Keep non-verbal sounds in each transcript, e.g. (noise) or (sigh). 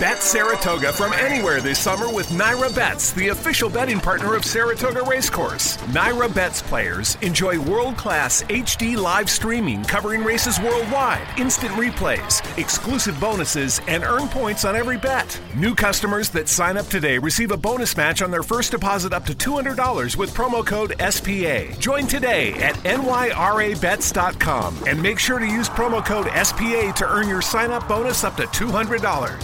Bet Saratoga from anywhere this summer with NYRA Bets, the official betting partner of Saratoga Racecourse. NYRA Bets players enjoy world class HD live streaming covering races worldwide, instant replays, exclusive bonuses, and earn points on every bet. New customers that sign up today receive a bonus match on their first deposit up to $200 with promo code SPA. Join today at nyrabets.com and make sure to use promo code SPA to earn your sign up bonus up to $200.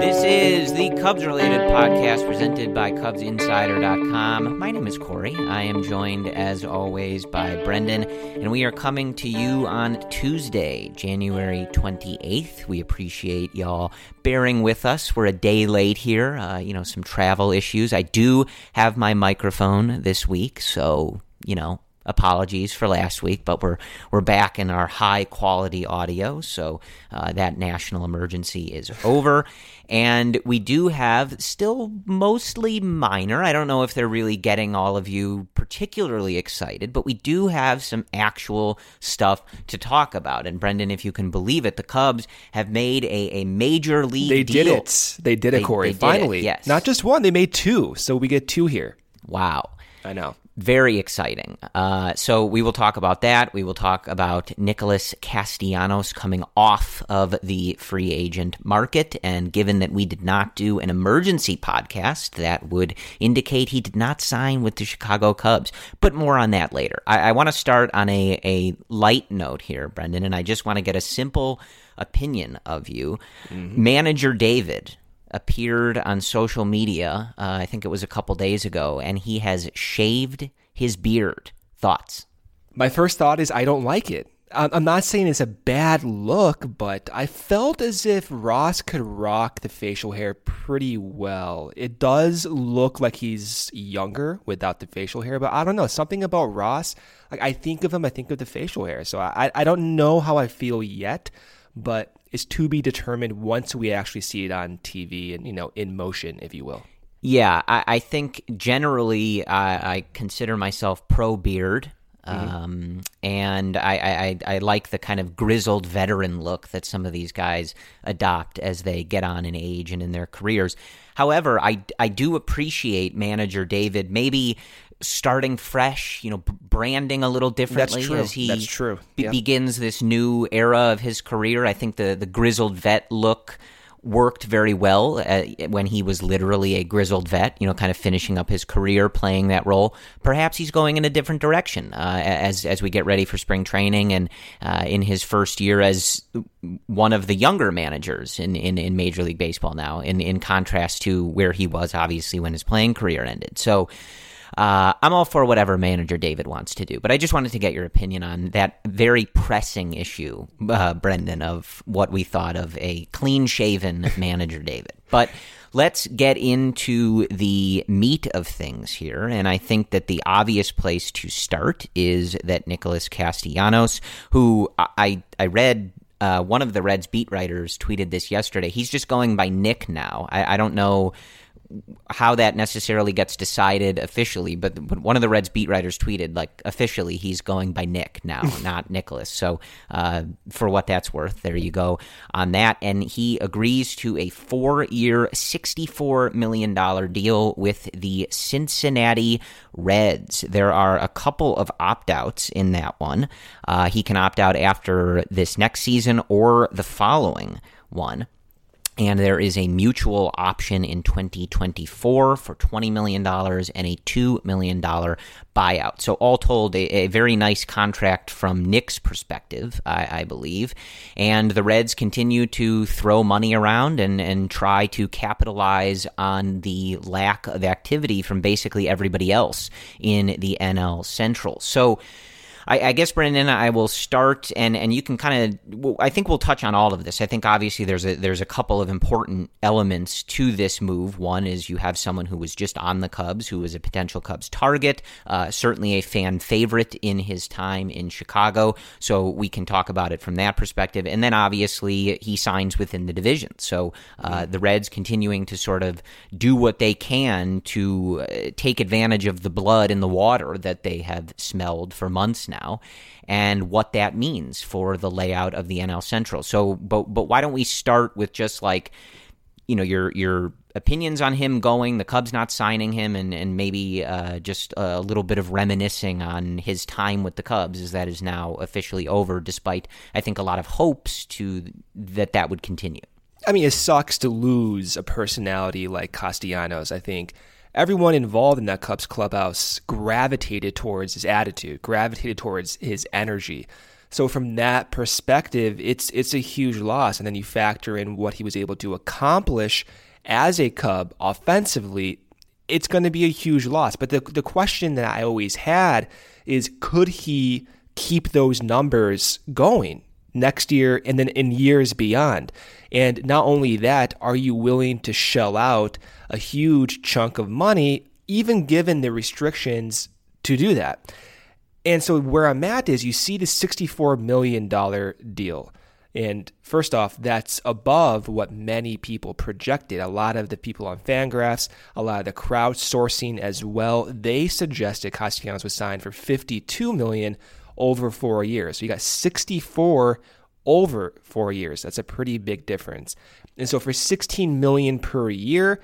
This is the Cubs related podcast presented by CubsInsider.com. My name is Corey. I am joined, as always, by Brendan, and we are coming to you on Tuesday, January 28th. We appreciate y'all bearing with us. We're a day late here, uh, you know, some travel issues. I do have my microphone this week, so, you know, apologies for last week, but we're we're back in our high quality audio, so uh, that national emergency is over, and we do have still mostly minor. I don't know if they're really getting all of you particularly excited, but we do have some actual stuff to talk about. And Brendan, if you can believe it, the Cubs have made a, a major league. They deal. did it. They did it, They- Corey. they did it, Finally, yes. Not just one. They made two, so we get two here. Wow. I know. Very exciting. Uh, so we will talk about that. We will talk about Nicholas Castellanos coming off of the free agent market. And given that we did not do an emergency podcast, that would indicate he did not sign with the Chicago Cubs. But more on that later. I, I want to start on a, a light note here, Brendan, and I just want to get a simple opinion of you. Manager David appeared on social media, uh, I think it was a couple days ago, and he has shaved his beard. Thoughts? My first thought is I don't like it. I'm not saying it's a bad look, but I felt as if Ross could rock the facial hair pretty well. It does look like he's younger without the facial hair, but I don't know. Something about Ross, like I think of him, I think of the facial hair. So I, I don't know how I feel yet, but it's to be determined once we actually see it on TV and, you know, in motion, if you will. Yeah, I, I think generally I, I consider myself pro beard. Um, and I, I, I I like the kind of grizzled veteran look that some of these guys adopt as they get on in age and in their careers. However, I, I do appreciate manager David maybe starting fresh, you know, b- branding a little differently true. as he That's true. be- Yeah. begins this new era of his career. I think the the grizzled vet look worked very well uh, when he was literally a grizzled vet, you know, kind of finishing up his career playing that role. Perhaps he's going in a different direction uh, as as we get ready for spring training and uh, in his first year as one of the younger managers in, in, in Major League Baseball now, in, in contrast to where he was obviously when his playing career ended. So uh, I'm all for whatever manager David wants to do, but I just wanted to get your opinion on that very pressing issue, uh, Brendan, of what we thought of a clean shaven (laughs) manager David. But let's get into the meat of things here. And I think that the obvious place to start is that Nicholas Castellanos, who I, I read uh, one of the Reds beat writers tweeted this yesterday. He's just going by Nick now. I, I don't know how that necessarily gets decided officially, but, but one of the Reds beat writers tweeted like officially he's going by Nick now, (laughs) not Nicholas. So uh, for what that's worth, there you go on that. And he agrees to a four-year, sixty-four million dollar deal with the Cincinnati Reds. There are a couple of opt-outs in that one. Uh, he can opt out after this next season or the following one and there is a mutual option in 2024 for $20 million and a $2 million buyout. So, all told, a, a very nice contract from Nick's perspective, I, I, believe. And the Reds continue to throw money around and, and try to capitalize on the lack of activity from basically everybody else in the NL Central. So, I, I guess Brendan, I will start, and and you can kind of. I think we'll touch on all of this. I think obviously there's a there's a couple of important elements to this move. One is you have someone who was just on the Cubs, who was a potential Cubs target, uh, certainly a fan favorite in his time in Chicago. So we can talk about it from that perspective, and then obviously he signs within the division. So uh, the Reds continuing to sort of do what they can to uh, take advantage of the blood in the water that they have smelled for months now and what that means for the layout of the NL Central. So, but but why don't we start with just like you know your your opinions on him going, the Cubs not signing him, and and maybe uh, just a little bit of reminiscing on his time with the Cubs, as that is now officially over. Despite I think a lot of hopes to that that would continue. I mean, it sucks to lose a personality like Castellanos. I think everyone involved in that Cubs clubhouse gravitated towards his attitude, gravitated towards his energy. So from that perspective, it's it's a huge loss. And then you factor in what he was able to accomplish as a Cub offensively, it's going to be a huge loss. But the the question that I always had is could he keep those numbers going next year and then in years beyond? And not only that, are you willing to shell out a huge chunk of money, even given the restrictions to do that? And so where I'm at is you see the $64 million deal. And first off, that's above what many people projected. A lot of the people on Fangraphs, a lot of the crowdsourcing as well, they suggested Castellanos was signed for 52 million over four years. So you got 64 over four years. That's a pretty big difference. And so for 16 million per year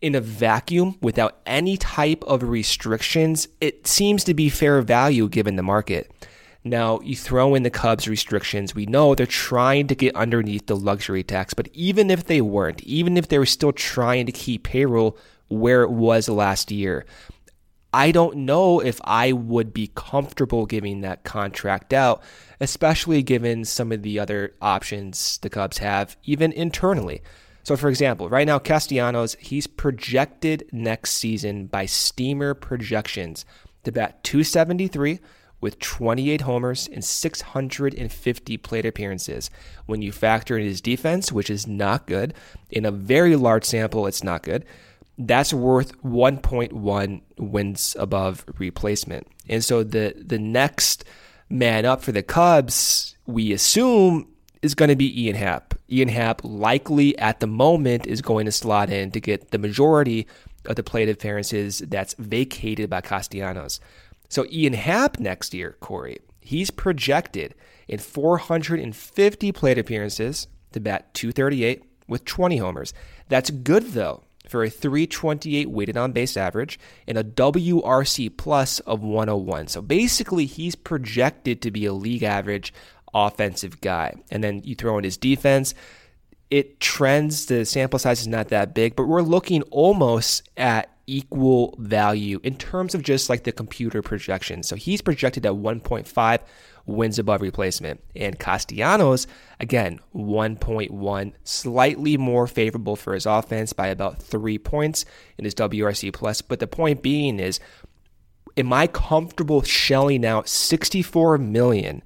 in a vacuum without any type of restrictions, it seems to be fair value given the market. Now, you throw in the Cubs restrictions. We know they're trying to get underneath the luxury tax, but even if they weren't, even if they were still trying to keep payroll where it was last year, I don't know if I would be comfortable giving that contract out, especially given some of the other options the Cubs have, even internally. So, for example, right now, Castellanos, he's projected next season by Steamer projections to bat 273 with 28 homers and 650 plate appearances. When you factor in his defense, which is not good, in a very large sample, it's not good that's worth 1.1 wins above replacement. And so the the next man up for the Cubs, we assume, is going to be Ian Happ. Ian Happ likely at the moment is going to slot in to get the majority of the plate appearances that's vacated by Castellanos. So Ian Happ next year, Corey, he's projected in 450 plate appearances to bat 238 with 20 homers. That's good though for a 328 weighted on base average and a WRC plus of 101. So basically, he's projected to be a league average offensive guy. And then you throw in his defense, it trends, the sample size is not that big, but we're looking almost at equal value in terms of just like the computer projection. So he's projected at 1.5 wins above replacement. And Castellanos, again, 1.1, slightly more favorable for his offense by about three points in his WRC plus. But the point being is, am I comfortable shelling out 64 million?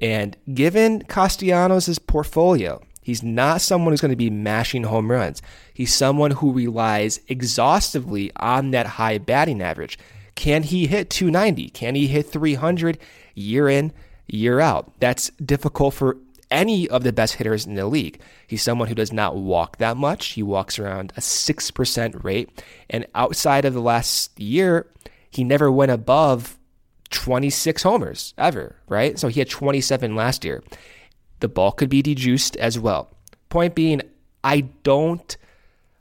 And given Castellanos' portfolio, He's not someone who's going to be mashing home runs. He's someone who relies exhaustively on that high batting average. Can he hit 290? Can he hit 300 year in, year out. That's difficult for any of the best hitters in the league. He's someone who does not walk that much. He walks around a 6% rate. And outside of the last year, he never went above 26 homers ever, right? So he had 27 last year. The ball could be dejuiced as well. Point being, I don't,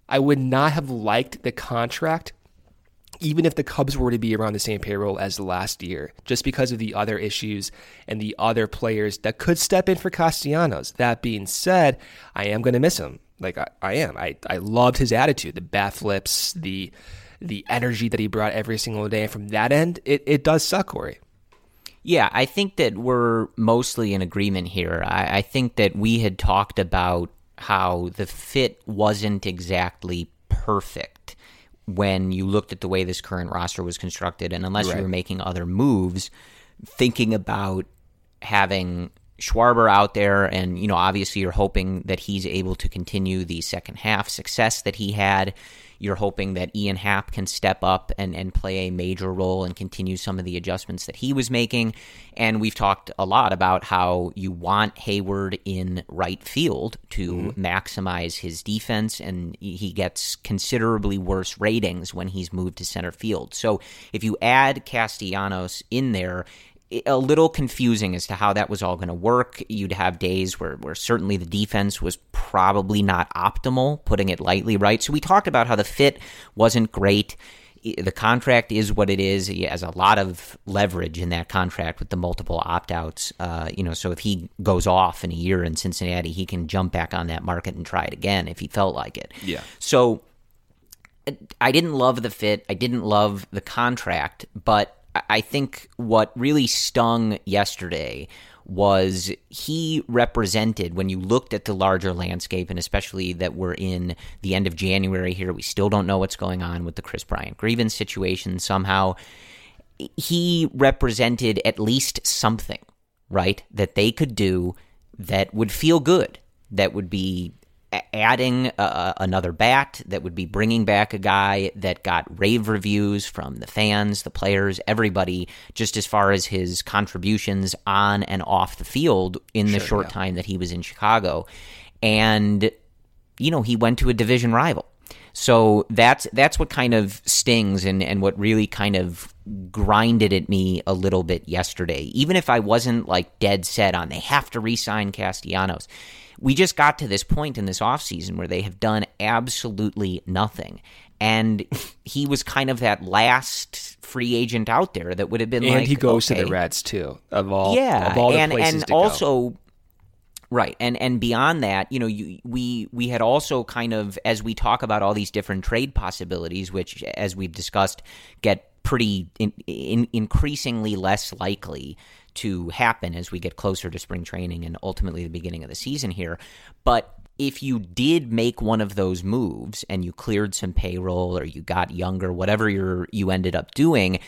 I would not have liked the contract even if the Cubs were to be around the same payroll as last year, just because of the other issues and the other players that could step in for Castellanos. That being said, I am going to miss him. Like I, I am. I, I loved his attitude, the bat flips, the the energy that he brought every single day. And from that end, it, it does suck, Corey. Yeah, I think that we're mostly in agreement here. I, I think that we had talked about how the fit wasn't exactly perfect when you looked at the way this current roster was constructed. And unless Right. you were making other moves, thinking about having Schwarber out there, and you know, obviously, you're hoping that he's able to continue the second half success that he had. You're hoping that Ian Happ can step up and, and play a major role and continue some of the adjustments that he was making. And we've talked a lot about how you want Heyward in right field to mm-hmm. maximize his defense, and he gets considerably worse ratings when he's moved to center field. So if you add Castellanos in there, a little confusing as to how that was all going to work. You'd have days where, where certainly the defense was probably not optimal, putting it lightly, right? So we talked about how the fit wasn't great. The contract is what it is. He has a lot of leverage in that contract with the multiple opt outs. Uh, you know, so if he goes off in a year in Cincinnati, he can jump back on that market and try it again if he felt like it. Yeah. So I didn't love the fit. I didn't love the contract, but I think what really stung yesterday was he represented when you looked at the larger landscape, and especially that we're in the end of January here, we still don't know what's going on with the Kris Bryant grievance situation. Somehow, he represented at least something, right, that they could do that would feel good, that would be adding uh, another bat, that would be bringing back a guy that got rave reviews from the fans, the players, everybody, just as far as his contributions on and off the field in the short time that he was in Chicago. And, you know, he went to a division rival. So that's that's what kind of stings and, and what really kind of grinded at me a little bit yesterday. Even if I wasn't like dead set on they have to re-sign Castellanos. We just got to this point in this offseason where they have done absolutely nothing. And he was kind of that last free agent out there that would have been And like he goes to the Reds too. Of all, yeah, of all the and places and to go. also right, and and beyond that, you know, you, we we had also kind of as we talk about all these different trade possibilities, which as we've discussed, get pretty in, in, increasingly less likely to happen as we get closer to spring training and ultimately the beginning of the season here, but. If you did make one of those moves and you cleared some payroll or you got younger, whatever you're, you ended up doing,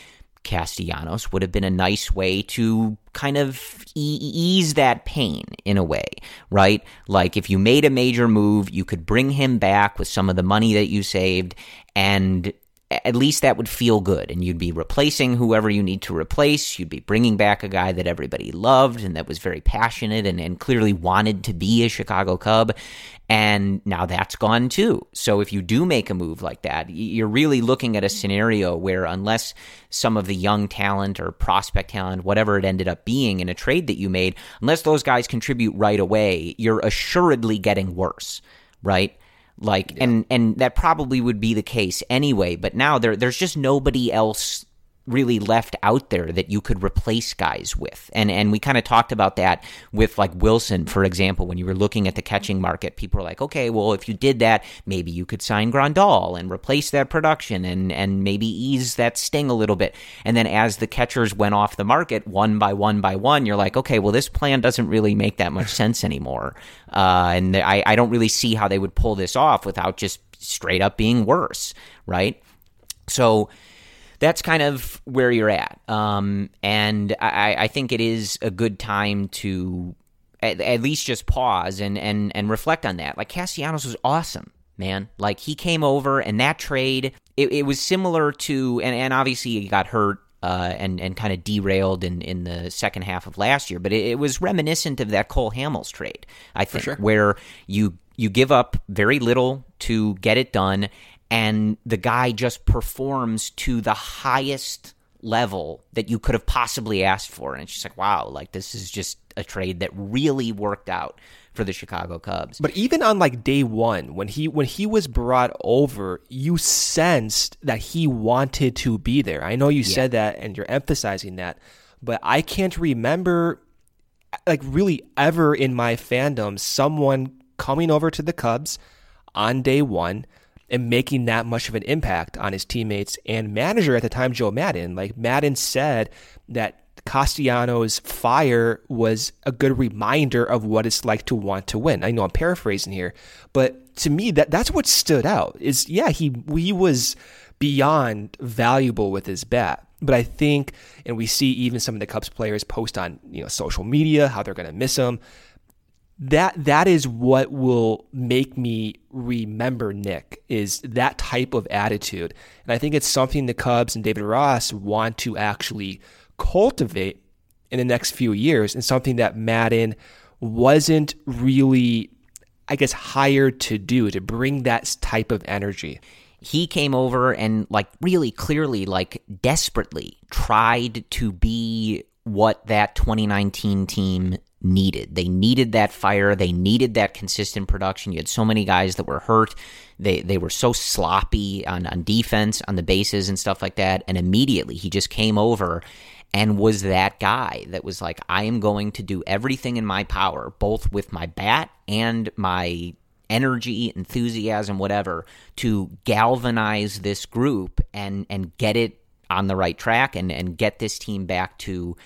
Castellanos would have been a nice way to kind of e- ease that pain in a way, right? Like if you made a major move, you could bring him back with some of the money that you saved and at least that would feel good. And you'd be replacing whoever you need to replace. You'd be bringing back a guy that everybody loved and that was very passionate and, and clearly wanted to be a chicago cub. And now that's gone too. So if you do make a move like that you're really looking at a scenario where unless some of the young talent or prospect talent whatever it ended up being in a trade that you made unless those guys contribute right away you're assuredly getting worse right like and and that probably would be the case anyway but now there there's just nobody else really left out there that you could replace guys with. And and we kind of talked about that with like Wilson for example. When you were looking at the catching market people were like okay well if you did that maybe you could sign Grandal and replace that production and and maybe ease that sting a little bit. And then as the catchers went off the market one by one by one you're like okay well this plan doesn't really make that much sense anymore. Uh, and I, I don't really see how they would pull this off without just straight up being worse right? So that's kind of where you're at. Um, and I, I think it is a good time to at, at least just pause and, and, and reflect on that. Like Castellanos was awesome, man. Like he came over and that trade, it, it was similar to, and, and obviously he got hurt uh, and and kind of derailed in, in the second half of last year. But it, it was reminiscent of that Cole Hamels trade, I think, sure. where you you give up very little to get it done, and the guy just performs to the highest level that you could have possibly asked for. And it's just like, wow, like this is just a trade that really worked out for the Chicago Cubs. But even on like day one, when he when he was brought over, you sensed that he wanted to be there. I know you Yeah. said that and you're emphasizing that, but I can't remember like really ever in my fandom someone coming over to the Cubs on day one and making that much of an impact on his teammates and manager at the time, Joe Maddon. Like Maddon said that Castellanos' fire was a good reminder of what it's like to want to win. I know I'm paraphrasing here, but to me that that's what stood out. Is yeah, he he was beyond valuable with his bat. But I think, and we see even some of the Cubs players post on you know social media how they're going to miss him. That that is what will make me remember Nick is that type of attitude, and I think it's something the Cubs and David Ross want to actually cultivate in the next few years, and something that Maddon wasn't really, I guess, hired to do to bring that type of energy. he came over and like really clearly like desperately tried to be what that 2019 team needed. They needed that fire, they needed that consistent production. You had so many guys that were hurt. They they were so sloppy on on defense, on the bases and stuff like that, and immediately he just came over and was that guy that was like I am going to do everything in my power both with my bat and my energy, enthusiasm, whatever, to galvanize this group and and get it on the right track and and get this team back to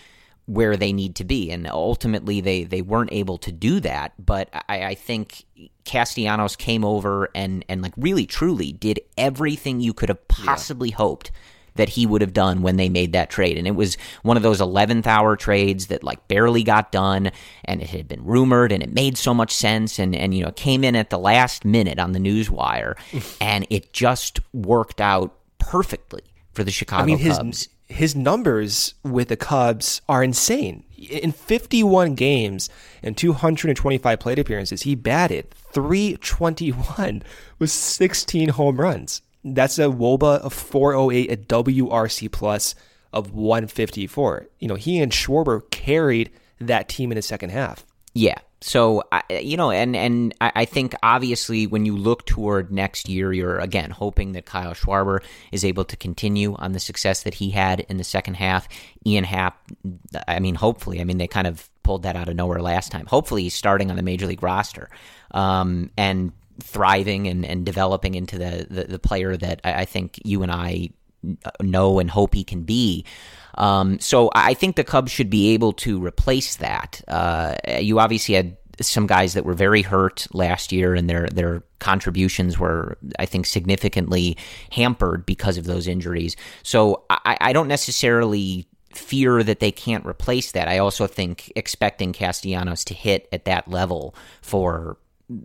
where they need to be. And ultimately, they they weren't able to do that. But I, I think Castellanos came over and and like really truly did everything you could have possibly hoped that he would have done when they made that trade. And it was one of those 11th hour trades that like barely got done and it had been rumored and it made so much sense and, and you know, came in at the last minute on the news wire (laughs) and it just worked out perfectly for the Chicago I mean, his Cubs. His numbers with the Cubs are insane. In 51 games and 225 plate appearances, he batted 321 with 16 home runs. That's a WOBA of 408, a WRC plus of 154. You know, he and Schwarber carried that team in the second half. Yeah. So you know, and and I think obviously when you look toward next year, you're again hoping that Kyle Schwarber is able to continue on the success that he had in the second half. Ian Happ, I mean, hopefully, I mean they kind of pulled that out of nowhere last time. Hopefully, he's starting on the major league roster, um, and thriving and, and developing into the, the the player that I think you and I know and hope he can be. Um, so I think the Cubs should be able to replace that. Uh, you obviously had some guys that were very hurt last year, and their their contributions were, I think, significantly hampered because of those injuries. So I, I don't necessarily fear that they can't replace that. I also think expecting Castellanos to hit at that level for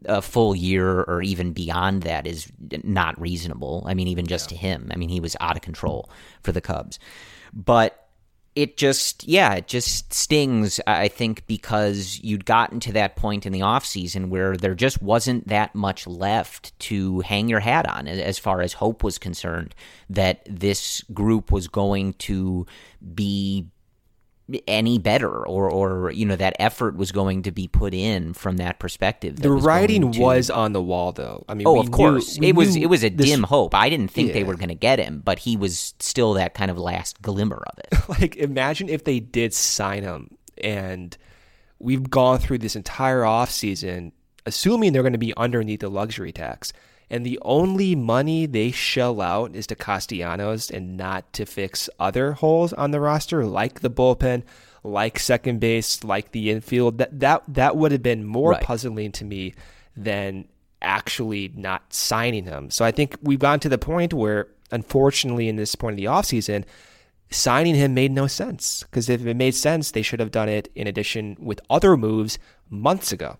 a full year or even beyond that is not reasonable. I mean, even just to him. I mean, he was out of control for the Cubs. But it just, yeah, it just stings, I think, because you'd gotten to that point in the offseason where there just wasn't that much left to hang your hat on as far as hope was concerned that this group was going to be any better or or you know that effort was going to be put in from that perspective that The was writing to- was on the wall, though. I mean, oh of course. we it was it was a this- dim hope. I didn't think they were going to get him but he was still that kind of last glimmer of it. (laughs) Like imagine if they did sign him and we've gone through this entire offseason assuming they're going to be underneath the luxury tax and the only money they shell out is to Castellanos and not to fix other holes on the roster like the bullpen like second base like the infield that that that would have been more Right. puzzling to me than actually not signing him so i think we've gotten to the point where unfortunately in this point of the offseason signing him made no sense because if it made sense, they should have done it in addition with other moves months ago.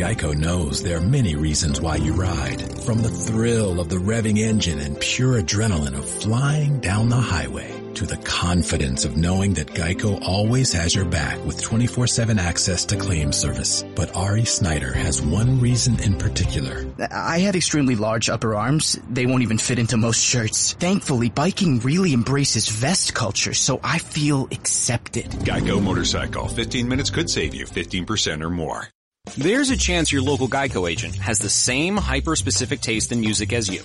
Geico knows there are many reasons why you ride. From the thrill of the revving engine and pure adrenaline of flying down the highway to the confidence of knowing that Geico always has your back with 24-7 access to claim service. But Ari Snyder has one reason in particular. I have extremely large upper arms. They won't even fit into most shirts. Thankfully, biking really embraces vest culture, so I feel accepted. Geico Motorcycle. 15 minutes could save you 15% or more. There's a chance your local Geico agent has the same hyper-specific taste in music as you.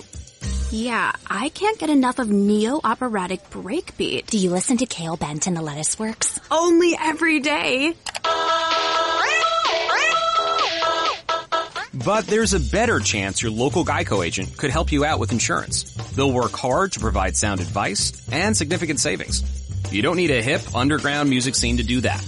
Yeah, I can't get enough of neo-operatic breakbeat. Do you listen to Kale Bent and the Lettuce Works? Only every day. But there's a better chance your local Geico agent could help you out with insurance. They'll work hard to provide sound advice and significant savings. You don't need a hip, underground music scene to do that.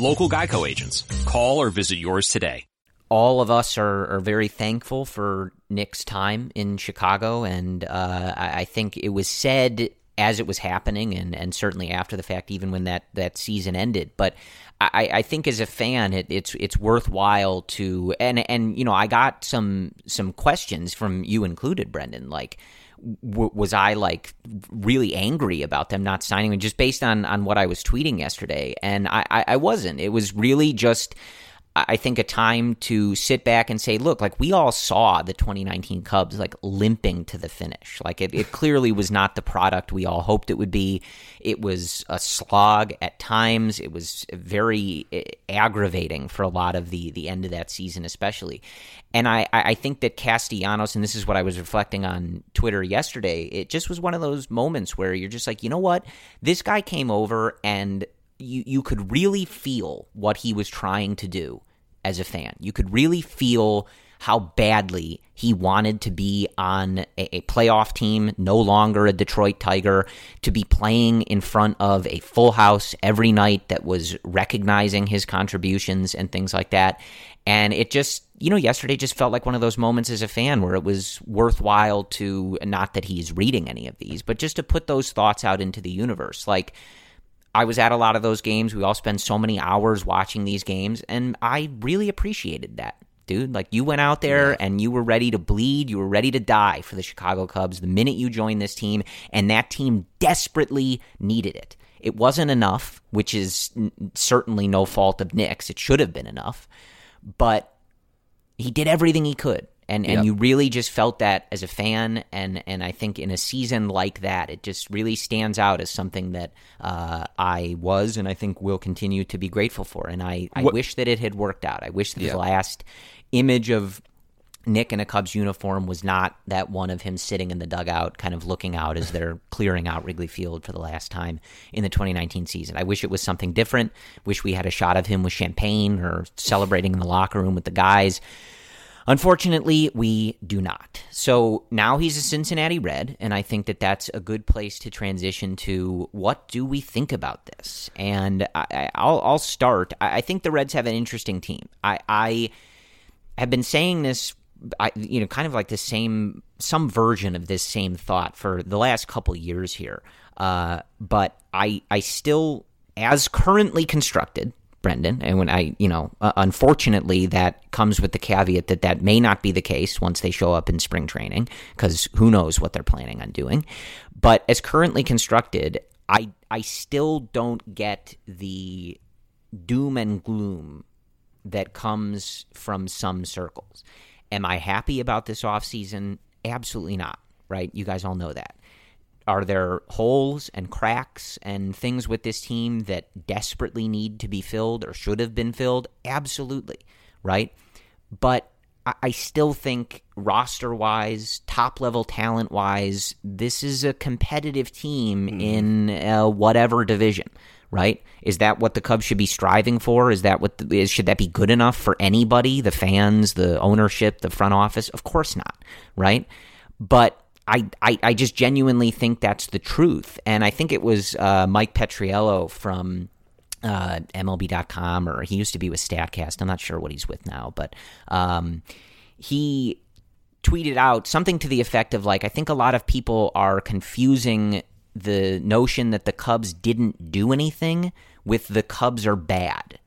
Local Geico agents. Call or visit yours today. all of us are, are very thankful for Nick's time in Chicago, and uh, I, I think it was said as it was happening, and, and certainly after the fact, even when that, that season ended. But I, I think as a fan, it, it's it's worthwhile to and and you know I got some some questions from you included, Brendan, like. W- was I like really angry about them not signing me just based on on what I was tweeting yesterday? And I, I, I wasn't. It was really just I think a time to sit back and say, look, like we all saw the 2019 Cubs like limping to the finish. Like it, it clearly was not the product we all hoped it would be. It was a slog at times. It was very eh, aggravating for a lot of the the end of that season, especially. And I, I think that Castellanos, and this is what I was reflecting on Twitter yesterday, it just was one of those moments where you're just like, you know what? This guy came over and you you could really feel what he was trying to do as a fan. You could really feel how badly he wanted to be on a, a, playoff team, no longer a Detroit Tiger, to be playing in front of a full house every night that was recognizing his contributions and things like that. And it just, you know, yesterday just felt like one of those moments as a fan where it was worthwhile to, not that he's reading any of these, but just to put those thoughts out into the universe. Like, I was at a lot of those games. We all spend so many hours watching these games, and I really appreciated that, dude. Like you went out there yeah. and you were ready to bleed, you were ready to die for the Chicago Cubs the minute you joined this team, and that team desperately needed it. It wasn't enough, which is certainly no fault of Nick's. It should have been enough, but he did everything he could and and yep. you really just felt that as a fan and and I think in a season like that it just really stands out as something that uh, I was and I think will continue to be grateful for and I, I wish that it had worked out I wish that yep. the last image of Nick in a Cubs uniform was not that one of him sitting in the dugout, kind of looking out as they're (laughs) clearing out Wrigley Field for the last time in the 2019 season. I wish it was something different. Wish we had a shot of him with champagne or celebrating in the locker room with the guys. Unfortunately, we do not. So now he's a Cincinnati Red, and I think that that's a good place to transition to what do we think about this? And I, will I'll start. I think the Reds have an interesting team. I, I have been saying this, I, you know, kind of like the same, some version of this same thought for the last couple years here. Uh, but I, I still, as currently constructed, Brendan. And when I, you know, uh, unfortunately, that comes with the caveat that that may not be the case once they show up in spring training, because who knows what they're planning on doing. But as currently constructed, I I still don't get the doom and gloom that comes from some circles. Am I happy about this offseason? Absolutely not, right? You guys all know that. Are there holes and cracks and things with this team that desperately need to be filled or should have been filled? Absolutely, right? But I still think roster wise, top level talent wise, this is a competitive team mm. in uh, whatever division, right? Is that what the Cubs should be striving for? Is that what the, is, should that be good enough for anybody, the fans, the ownership, the front office? Of course not, right? But I, I, I just genuinely think that's the truth. And I think it was uh, Mike Petriello from uh, MLB.com, or he used to be with StatCast. I'm not sure what he's with now, but um, he tweeted out something to the effect of like, I think a lot of people are confusing the notion that the Cubs didn't do anything with the Cubs are bad.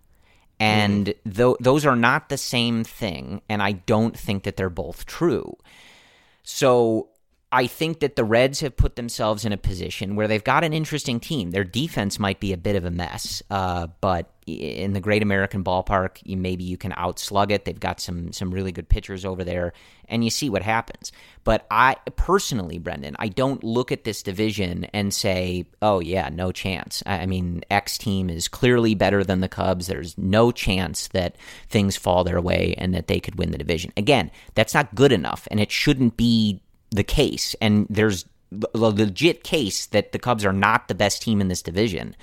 And mm. th- those are not the same thing. And I don't think that they're both true. So I think that the Reds have put themselves in a position where they've got an interesting team. Their defense might be a bit of a mess, uh, but in the Great American Ballpark, you, maybe you can outslug it. They've got some some really good pitchers over there, and you see what happens. But I personally, Brendan, I don't look at this division and say, "Oh yeah, no chance." I mean, X team is clearly better than the Cubs. There's no chance that things fall their way and that they could win the division. Again, that's not good enough, and it shouldn't be the case, and there's a legit case that the Cubs are not the best team in this division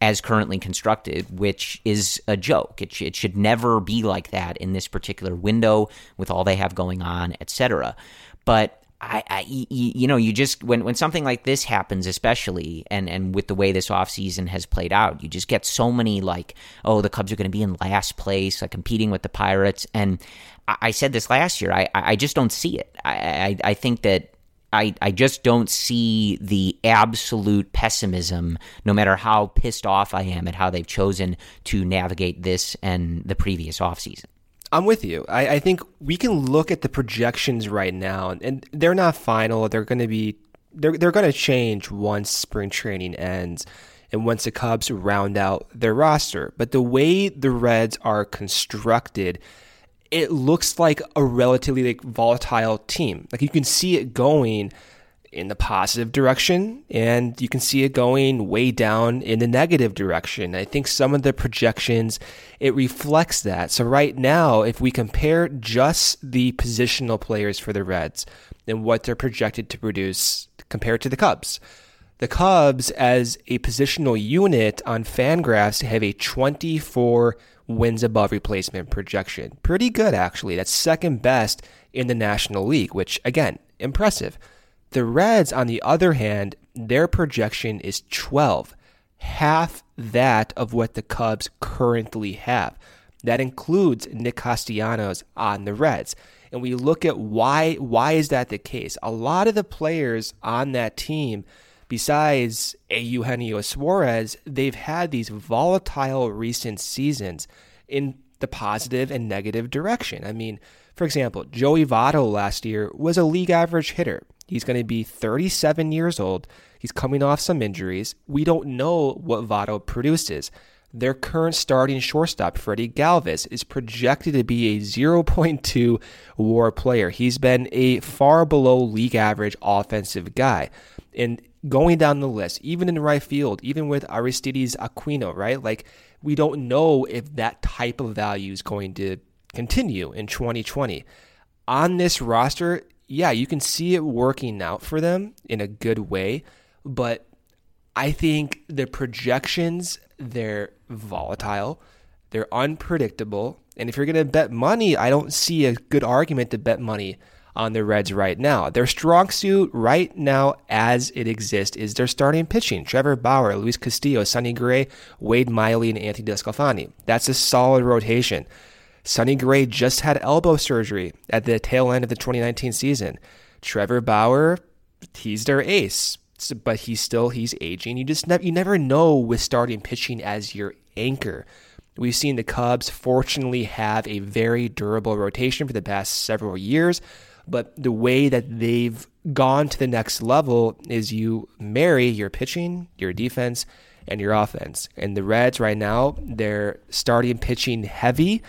as currently constructed, which is a joke. It, it should never be like that in this particular window with all they have going on, etc. But I, I, you know, you just when when something like this happens, especially and and with the way this offseason has played out, you just get so many like, oh, the Cubs are going to be in last place, like competing with the Pirates, and I said this last year. I, I just don't see it. I, I, I think that I, I just don't see the absolute pessimism, no matter how pissed off I am at how they've chosen to navigate this and the previous offseason. I'm with you. I, I think we can look at the projections right now, and they're not final. They're going to be they're they're going to change once spring training ends and once the Cubs round out their roster. But the way the Reds are constructed it looks like a relatively like volatile team. Like you can see it going in the positive direction and you can see it going way down in the negative direction. I think some of the projections it reflects that. So right now, if we compare just the positional players for the Reds and what they're projected to produce compared to the Cubs, the Cubs as a positional unit on Fangraphs have a 24 wins above replacement projection. Pretty good, actually. That's second best in the National League, which, again, impressive. The Reds, on the other hand, their projection is 12, half that of what the Cubs currently have. That includes Nick Castellanos on the Reds. And we look at why why is that the case? A lot of the players on that team besides Eugenio Suarez, they've had these volatile recent seasons in the positive and negative direction. I mean, for example, Joey Votto last year was a league average hitter. He's going to be 37 years old. He's coming off some injuries. We don't know what Votto produces. Their current starting shortstop, Freddie Galvis, is projected to be a 0.2 war player. He's been a far below league average offensive guy. And going down the list, even in right field, even with Aristides Aquino, right? Like, we don't know if that type of value is going to continue in 2020. On this roster, yeah, you can see it working out for them in a good way, but I think the projections, they're volatile, they're unpredictable, and if you're going to bet money, I don't see a good argument to bet money on the Reds right now. Their strong suit right now, as it exists, is their starting pitching. Trevor Bauer, Luis Castillo, Sonny Gray, Wade Miley, and Anthony DeSclafani. That's a solid rotation. Sonny Gray just had elbow surgery at the tail end of the 2019 season. Trevor Bauer, he's their ace, but he's still he's aging. You just you never know with starting pitching as your anchor. We've seen the Cubs fortunately have a very durable rotation for the past several years. But the way that they've gone to the next level is you marry your pitching, your defense, and your offense. And the Reds right now, they're starting pitching heavy,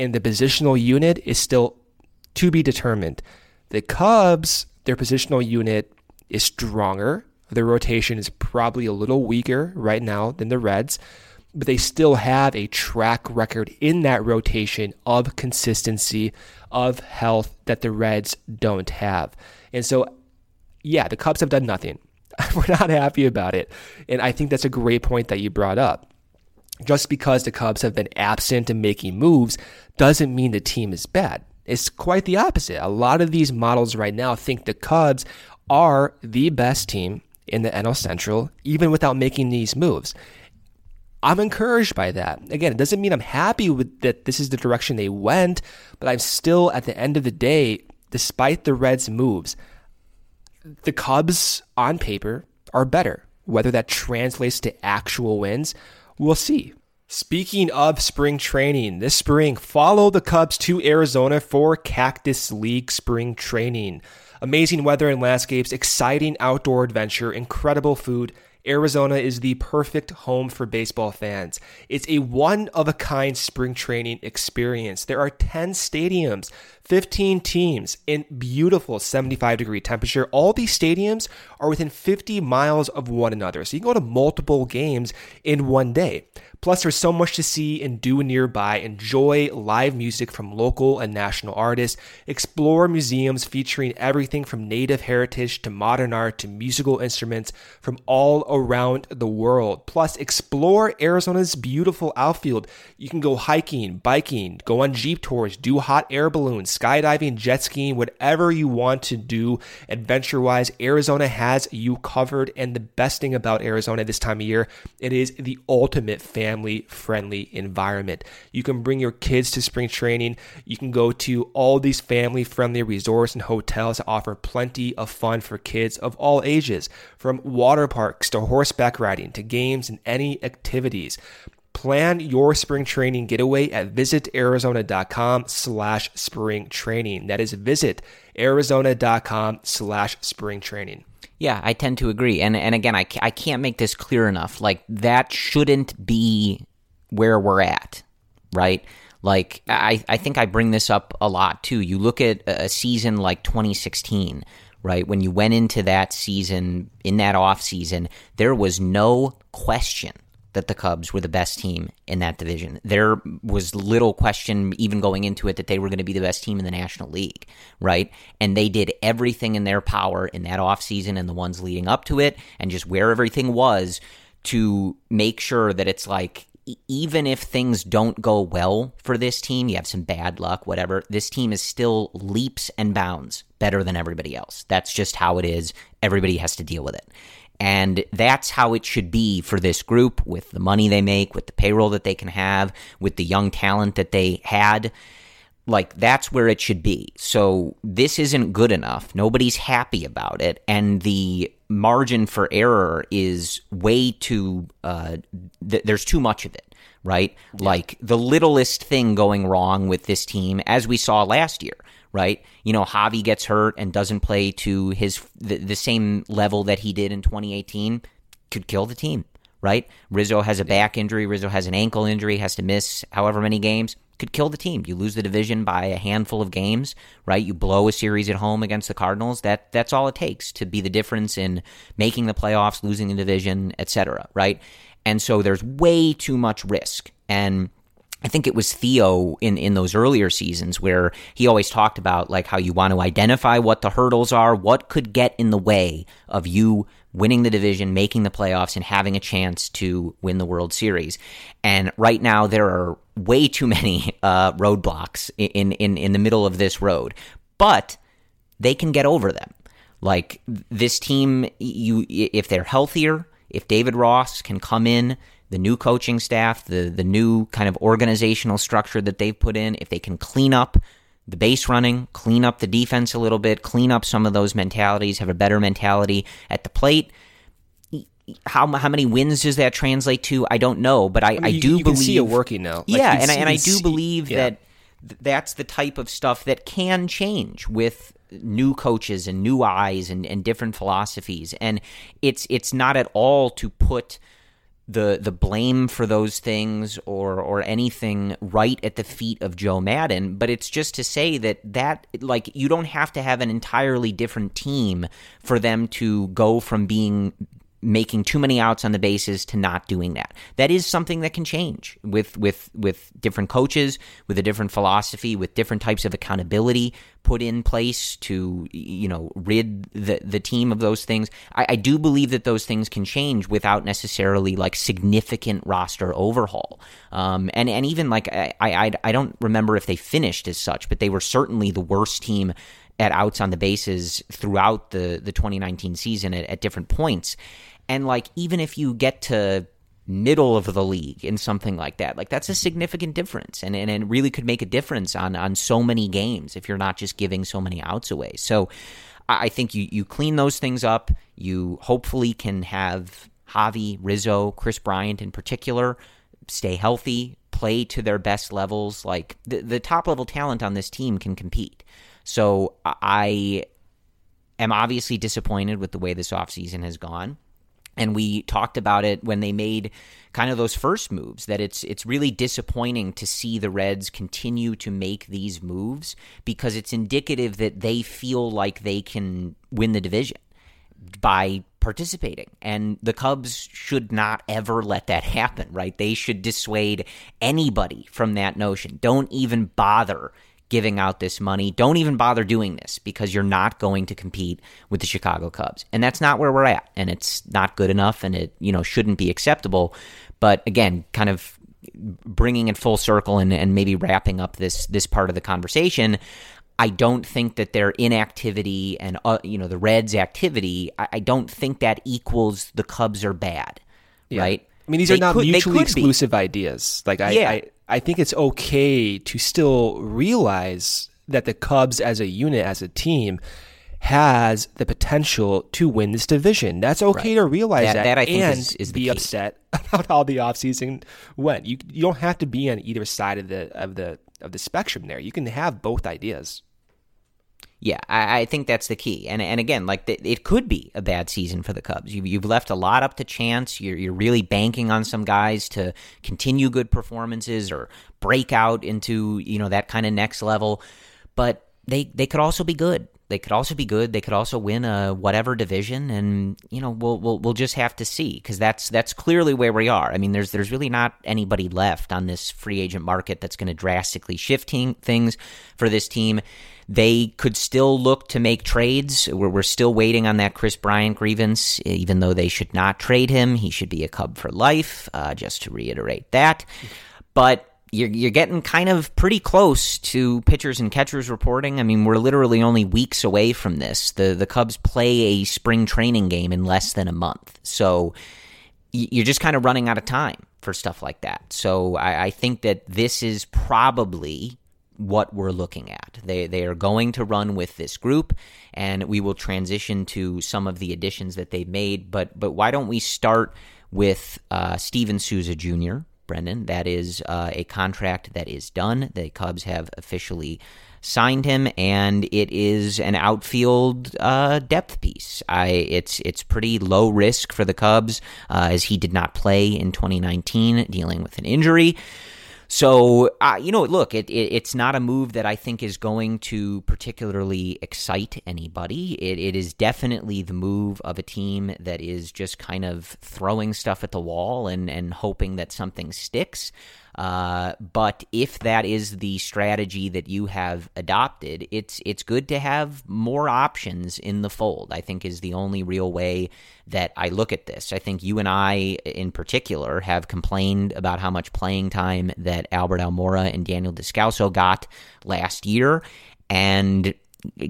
and the positional unit is still to be determined. The Cubs, their positional unit is stronger. Their rotation is probably a little weaker right now than the Reds but they still have a track record in that rotation of consistency, of health that the Reds don't have. And so, yeah, the Cubs have done nothing. (laughs) We're not happy about it. And I think that's a great point that you brought up. Just because the Cubs have been absent in making moves doesn't mean the team is bad. It's quite the opposite. A lot of these models right now think the Cubs are the best team in the NL Central, even without making these moves. I'm encouraged by that. Again, it doesn't mean I'm happy with that this is the direction they went, but I'm still at the end of the day, despite the Reds' moves, the Cubs on paper are better. Whether that translates to actual wins, we'll see. Speaking of spring training, this spring, follow the Cubs to Arizona for Cactus League spring training. Amazing weather and landscapes, exciting outdoor adventure, incredible food. Arizona is the perfect home for baseball fans. It's a one of a kind spring training experience. There are 10 stadiums, 15 teams in beautiful 75 degree temperature. All these stadiums are within 50 miles of one another. So you can go to multiple games in one day. Plus, there's so much to see and do nearby. Enjoy live music from local and national artists. Explore museums featuring everything from native heritage to modern art to musical instruments from all around the world. Plus, explore Arizona's beautiful outfield. You can go hiking, biking, go on jeep tours, do hot air balloons, skydiving, jet skiing, whatever you want to do adventure wise. Arizona has you covered. And the best thing about Arizona this time of year, it is the ultimate fan family friendly environment. You can bring your kids to spring training. You can go to all these family friendly resorts and hotels that offer plenty of fun for kids of all ages, from water parks to horseback riding to games and any activities. Plan your spring training getaway at visitarizona.com slash spring training. That is visitarizona.com slash spring training. Yeah, I tend to agree. And and again, I, I can't make this clear enough. Like that shouldn't be where we're at, right? Like I I think I bring this up a lot too. You look at a season like 2016, right? When you went into that season in that off season, there was no question that the Cubs were the best team in that division. There was little question, even going into it, that they were going to be the best team in the National League, right? And they did everything in their power in that offseason and the ones leading up to it, and just where everything was to make sure that it's like, even if things don't go well for this team, you have some bad luck, whatever, this team is still leaps and bounds better than everybody else. That's just how it is. Everybody has to deal with it. And that's how it should be for this group with the money they make, with the payroll that they can have, with the young talent that they had. Like, that's where it should be. So, this isn't good enough. Nobody's happy about it. And the margin for error is way too, uh, th- there's too much of it, right? Yeah. Like, the littlest thing going wrong with this team, as we saw last year right? You know, Javi gets hurt and doesn't play to his the, the same level that he did in 2018, could kill the team, right? Rizzo has a back injury, Rizzo has an ankle injury, has to miss however many games, could kill the team. You lose the division by a handful of games, right? You blow a series at home against the Cardinals. That that's all it takes to be the difference in making the playoffs, losing the division, etc., right? And so there's way too much risk. And I think it was Theo in, in those earlier seasons where he always talked about like how you want to identify what the hurdles are, what could get in the way of you winning the division, making the playoffs, and having a chance to win the World Series. And right now there are way too many (laughs) uh, roadblocks in, in in the middle of this road, but they can get over them. Like this team, you if they're healthier, if David Ross can come in the new coaching staff, the the new kind of organizational structure that they've put in, if they can clean up the base running, clean up the defense a little bit, clean up some of those mentalities, have a better mentality at the plate. How how many wins does that translate to? I don't know, but I, I, mean, I do you believe see it working now. Like yeah, and I, and I do believe yeah. that that's the type of stuff that can change with new coaches and new eyes and, and different philosophies. And it's it's not at all to put the the blame for those things or or anything right at the feet of Joe Maddon, but it's just to say that that like you don't have to have an entirely different team for them to go from being making too many outs on the bases to not doing that. That is something that can change with with with different coaches, with a different philosophy, with different types of accountability put in place to you know rid the the team of those things. I, I do believe that those things can change without necessarily like significant roster overhaul. Um, and and even like I, I I don't remember if they finished as such, but they were certainly the worst team at outs on the bases throughout the the 2019 season at, at different points. And like even if you get to middle of the league in something like that. Like that's a significant difference and, and really could make a difference on on so many games if you're not just giving so many outs away. So I think you you clean those things up. You hopefully can have Javi, Rizzo, Kris Bryant in particular stay healthy, play to their best levels. Like the, the top level talent on this team can compete. So I am obviously disappointed with the way this offseason has gone. And we talked about it when they made kind of those first moves that it's it's really disappointing to see the Reds continue to make these moves because it's indicative that they feel like they can win the division by participating. And the Cubs should not ever let that happen, right? They should dissuade anybody from that notion. Don't even bother giving out this money. Don't even bother doing this because you're not going to compete with the Chicago Cubs. And that's not where we're at. And it's not good enough and it, you know, shouldn't be acceptable. But again, kind of bringing it full circle and, and maybe wrapping up this this part of the conversation, I don't think that their inactivity and uh, you know the Reds' activity, I, I, don't think that equals the Cubs are bad, yeah. right? I mean, these they are not could, mutually exclusive be. ideas. Like I, yeah. I, I think it's okay to still realize that the Cubs as a unit, as a team, has the potential to win this division. That's okay right. to realize that, that, that I think and is, is be key. upset (laughs) about how the offseason went. You you don't have to be on either side of the of the of the spectrum there. You can have both ideas. Yeah, I, I, think that's the key. And and again, like the, it could be a bad season for the Cubs. You, you've left a lot up to chance. You're you're really banking on some guys to continue good performances or break out into you know that kind of next level. But they they could also be good. They could also be good. They could also win a whatever division, and you know we'll we'll we'll just have to see because that's that's clearly where we are. I mean, there's there's really not anybody left on this free agent market that's going to drastically shift things for this team. They could still look to make trades. We're, we're still waiting on that Kris Bryant grievance, even though they should not trade him. He should be a Cub for life, uh, just to reiterate that. But you're, you're getting kind of pretty close to pitchers and catchers reporting. I mean, we're literally only weeks away from this. The the Cubs play a spring training game in less than a month, so you're just kind of running out of time for stuff like that. So I, I think that this is probably what we're looking at. They they are going to run with this group, and we will transition to some of the additions that they've made. But but why don't we start with uh, Steven Souza Jr. Brendan? That is uh, a contract that is done. The Cubs have officially signed him, and it is an outfield uh, depth piece. I it's it's pretty low risk for the Cubs uh, as he did not play in 2019, dealing with an injury. So, uh, you know, look, it, it, it's not a move that I think is going to particularly excite anybody. It, it is definitely the move of a team that is just kind of throwing stuff at the wall and, and hoping that something sticks. Uh, but if that is the strategy that you have adopted, it's it's good to have more options in the fold. I think is the only real way that I look at this. I think you and I, in particular, have complained about how much playing time that Albert Almora and Daniel Descalso got last year, and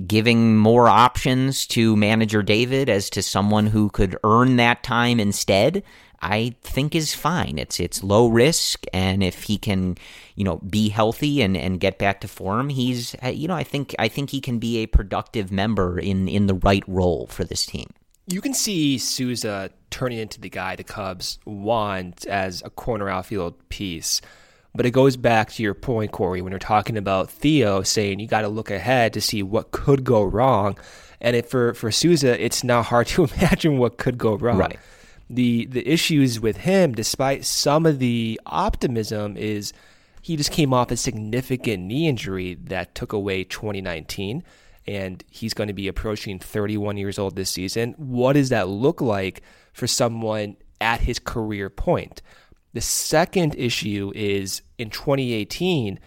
giving more options to manager David as to someone who could earn that time instead. I think is fine. It's it's low risk, and if he can, you know, be healthy and, and get back to form, he's uh, you know I think I think he can be a productive member in in the right role for this team. You can see Souza turning into the guy the Cubs want as a corner outfield piece. But it goes back to your point, Corey, when you're talking about Theo saying you got to look ahead to see what could go wrong. And it, for, for Souza, it's not hard to (laughs) imagine what could go wrong. Right the the issues with him, despite some of the optimism, is he just came off a significant knee injury that took away 2019, and he's going to be approaching 31 years old this season. What does that look like for someone at his career point? The second issue is in 2018,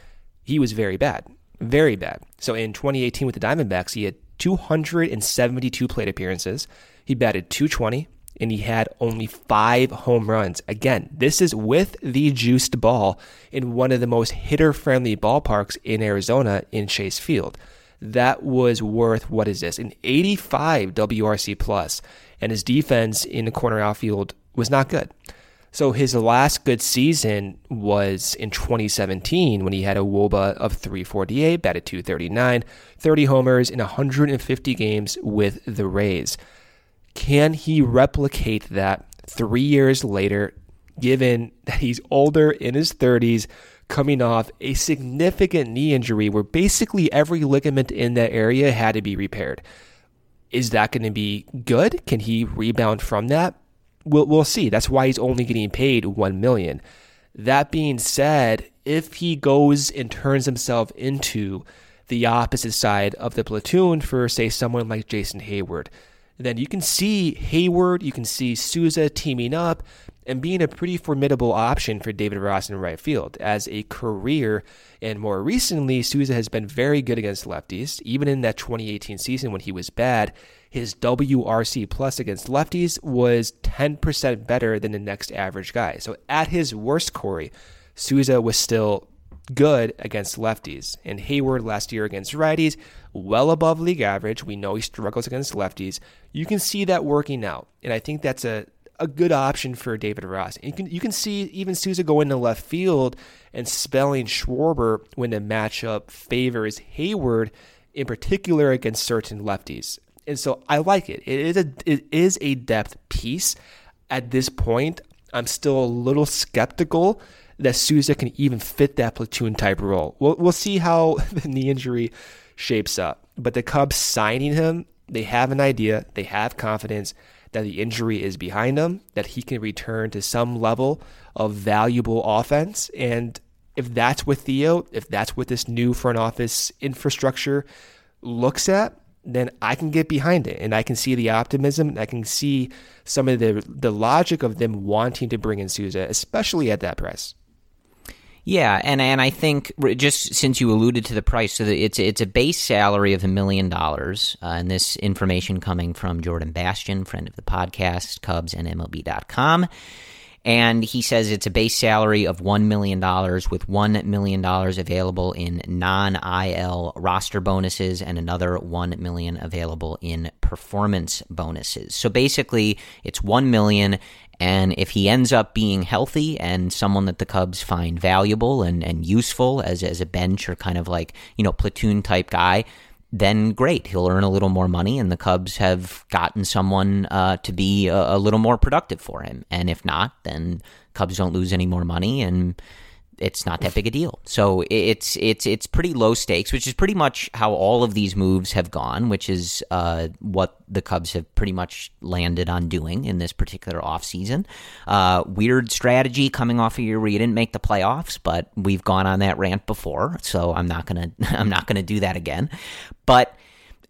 he was very bad, very bad. So in 2018 with the Diamondbacks, he had 272 plate appearances. He batted 220, and he had only five home runs. Again, this is with the juiced ball in one of the most hitter friendly ballparks in Arizona in Chase Field. That was worth, what is this, an 85 WRC plus, and his defense in the corner outfield was not good. So his last good season was in 2017 when he had a WOBA of 348, batted 239, 30 homers in 150 games with the Rays. Can he replicate that three years later? given that he's older in his 30s, coming off a significant knee injury where basically every ligament in that area had to be repaired. Is that going to be good? Can he rebound from that? We'll, we'll see. That's why he's only getting paid 1 million. That being said, if he goes and turns himself into the opposite side of the platoon for, say, someone like Jason Heyward, then you can see Heyward, you can see Souza teaming up and being a pretty formidable option for David Ross in right field. As a career, and more recently, Souza has been very good against lefties. Even in that 2018 season when he was bad, his WRC plus against lefties was 10% better than the next average guy. So at his worst, Corey, Souza was still good against lefties. And Heyward last year against righties, well above league average. We know he struggles against lefties. You can see that working out. And I think that's a a good option for David Ross. You can you can see even Souza going to left field and spelling Schwarber when the matchup favors Heyward in particular against certain lefties. And so I like it. It is a it is a depth piece. At this point, I'm still a little skeptical that Souza can even fit that platoon type role. We'll we'll see how (laughs) the knee injury shapes up. But the Cubs signing him, they have an idea, they have confidence that the injury is behind him, that he can return to some level of valuable offense. And if that's what Theo, if that's what this new front office infrastructure looks at, then I can get behind it and I can see the optimism and I can see some of the the logic of them wanting to bring in Souza, especially at that price. Yeah, and and I think just since you alluded to the price, so it's it's a base salary of a million dollars, uh, and this information coming from Jordan Bastian, friend of the podcast, Cubs and MLB.com. And he says it's a base salary of $1 million with $1 million available in non IL roster bonuses and another 1 million available in performance bonuses. So basically, it's $1 million and if he ends up being healthy and someone that the Cubs find valuable and, and useful as, as a bench or kind of like, you know, platoon type guy, then great. He'll earn a little more money, and the Cubs have gotten someone uh, to be a, a, little more productive for him. And if not, then Cubs don't lose any more money, and it's not that big a deal. So it's it's it's pretty low stakes, which is pretty much how all of these moves have gone, which is uh, what the Cubs have pretty much landed on doing in this particular offseason. Uh, weird strategy coming off a year where you didn't make the playoffs, but we've gone on that rant before, so I'm not gonna (laughs) I'm not gonna do that again. But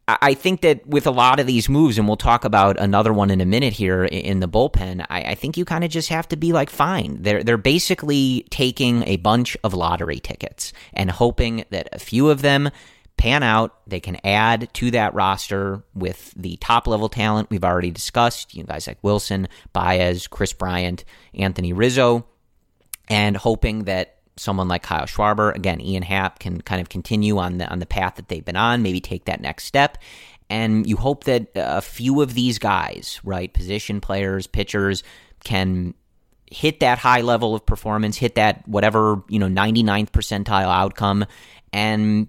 I think that with a lot of these moves, and we'll talk about another one in a minute here in the bullpen, I, I think you kind of just have to be like, fine. They're they're basically taking a bunch of lottery tickets and hoping that a few of them pan out. They can add to that roster with the top level talent we've already discussed. You guys like Willson, Baez, Kris Bryant, Anthony Rizzo, and hoping that someone like Kyle Schwarber, again, Ian Happ can kind of continue on the on the path that they've been on, maybe take that next step. And you hope that uh, a few of these guys, right, position players, pitchers, can hit that high level of performance, hit that whatever, you know, 99th percentile outcome and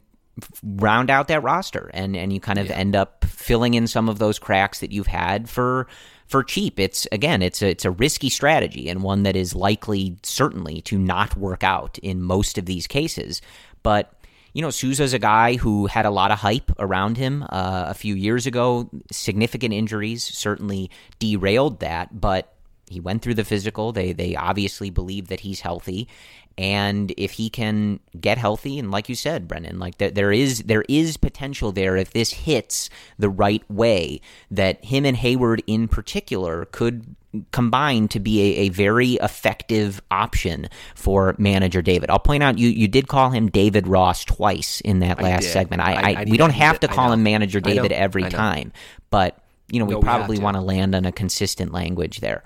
round out that roster and and you kind of yeah. end up filling in some of those cracks that you've had for for cheap. It's again, it's a it's a risky strategy and one that is likely certainly to not work out in most of these cases. But you know, Souza's a guy who had a lot of hype around him uh, a few years ago. Significant injuries certainly derailed that, but he went through the physical. They they obviously believe that he's healthy, and if he can get healthy, and like you said, Brennan, like there, there is there is potential there if this hits the right way that him and Heyward in particular could combine to be a, a, very effective option for manager David. I'll point out you you did call him David Ross twice in that last segment. I, I, I, I we don't have to call him manager David every time, but you know we no, probably we want to land on a consistent language there.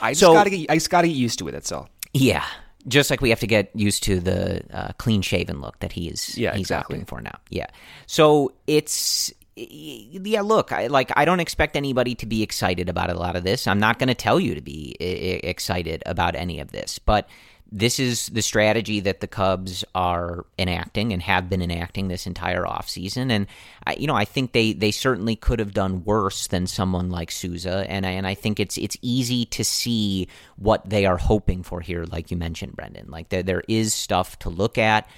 I just so, gotta get I just gotta get used to it. That's all. Yeah, just like we have to get used to the uh, clean shaven look that he's yeah, he's exactly. opting for now. Yeah. So it's yeah, look, I like I don't expect anybody to be excited about a lot of this. I'm not going to tell you to be I- excited about any of this, but this is the strategy that the Cubs are enacting and have been enacting this entire offseason. And, I, you know, I think they, they certainly could have done worse than someone like Souza. And, and I think it's it's easy to see what they are hoping for here, like you mentioned, Brendan. Like there, there is stuff to look at.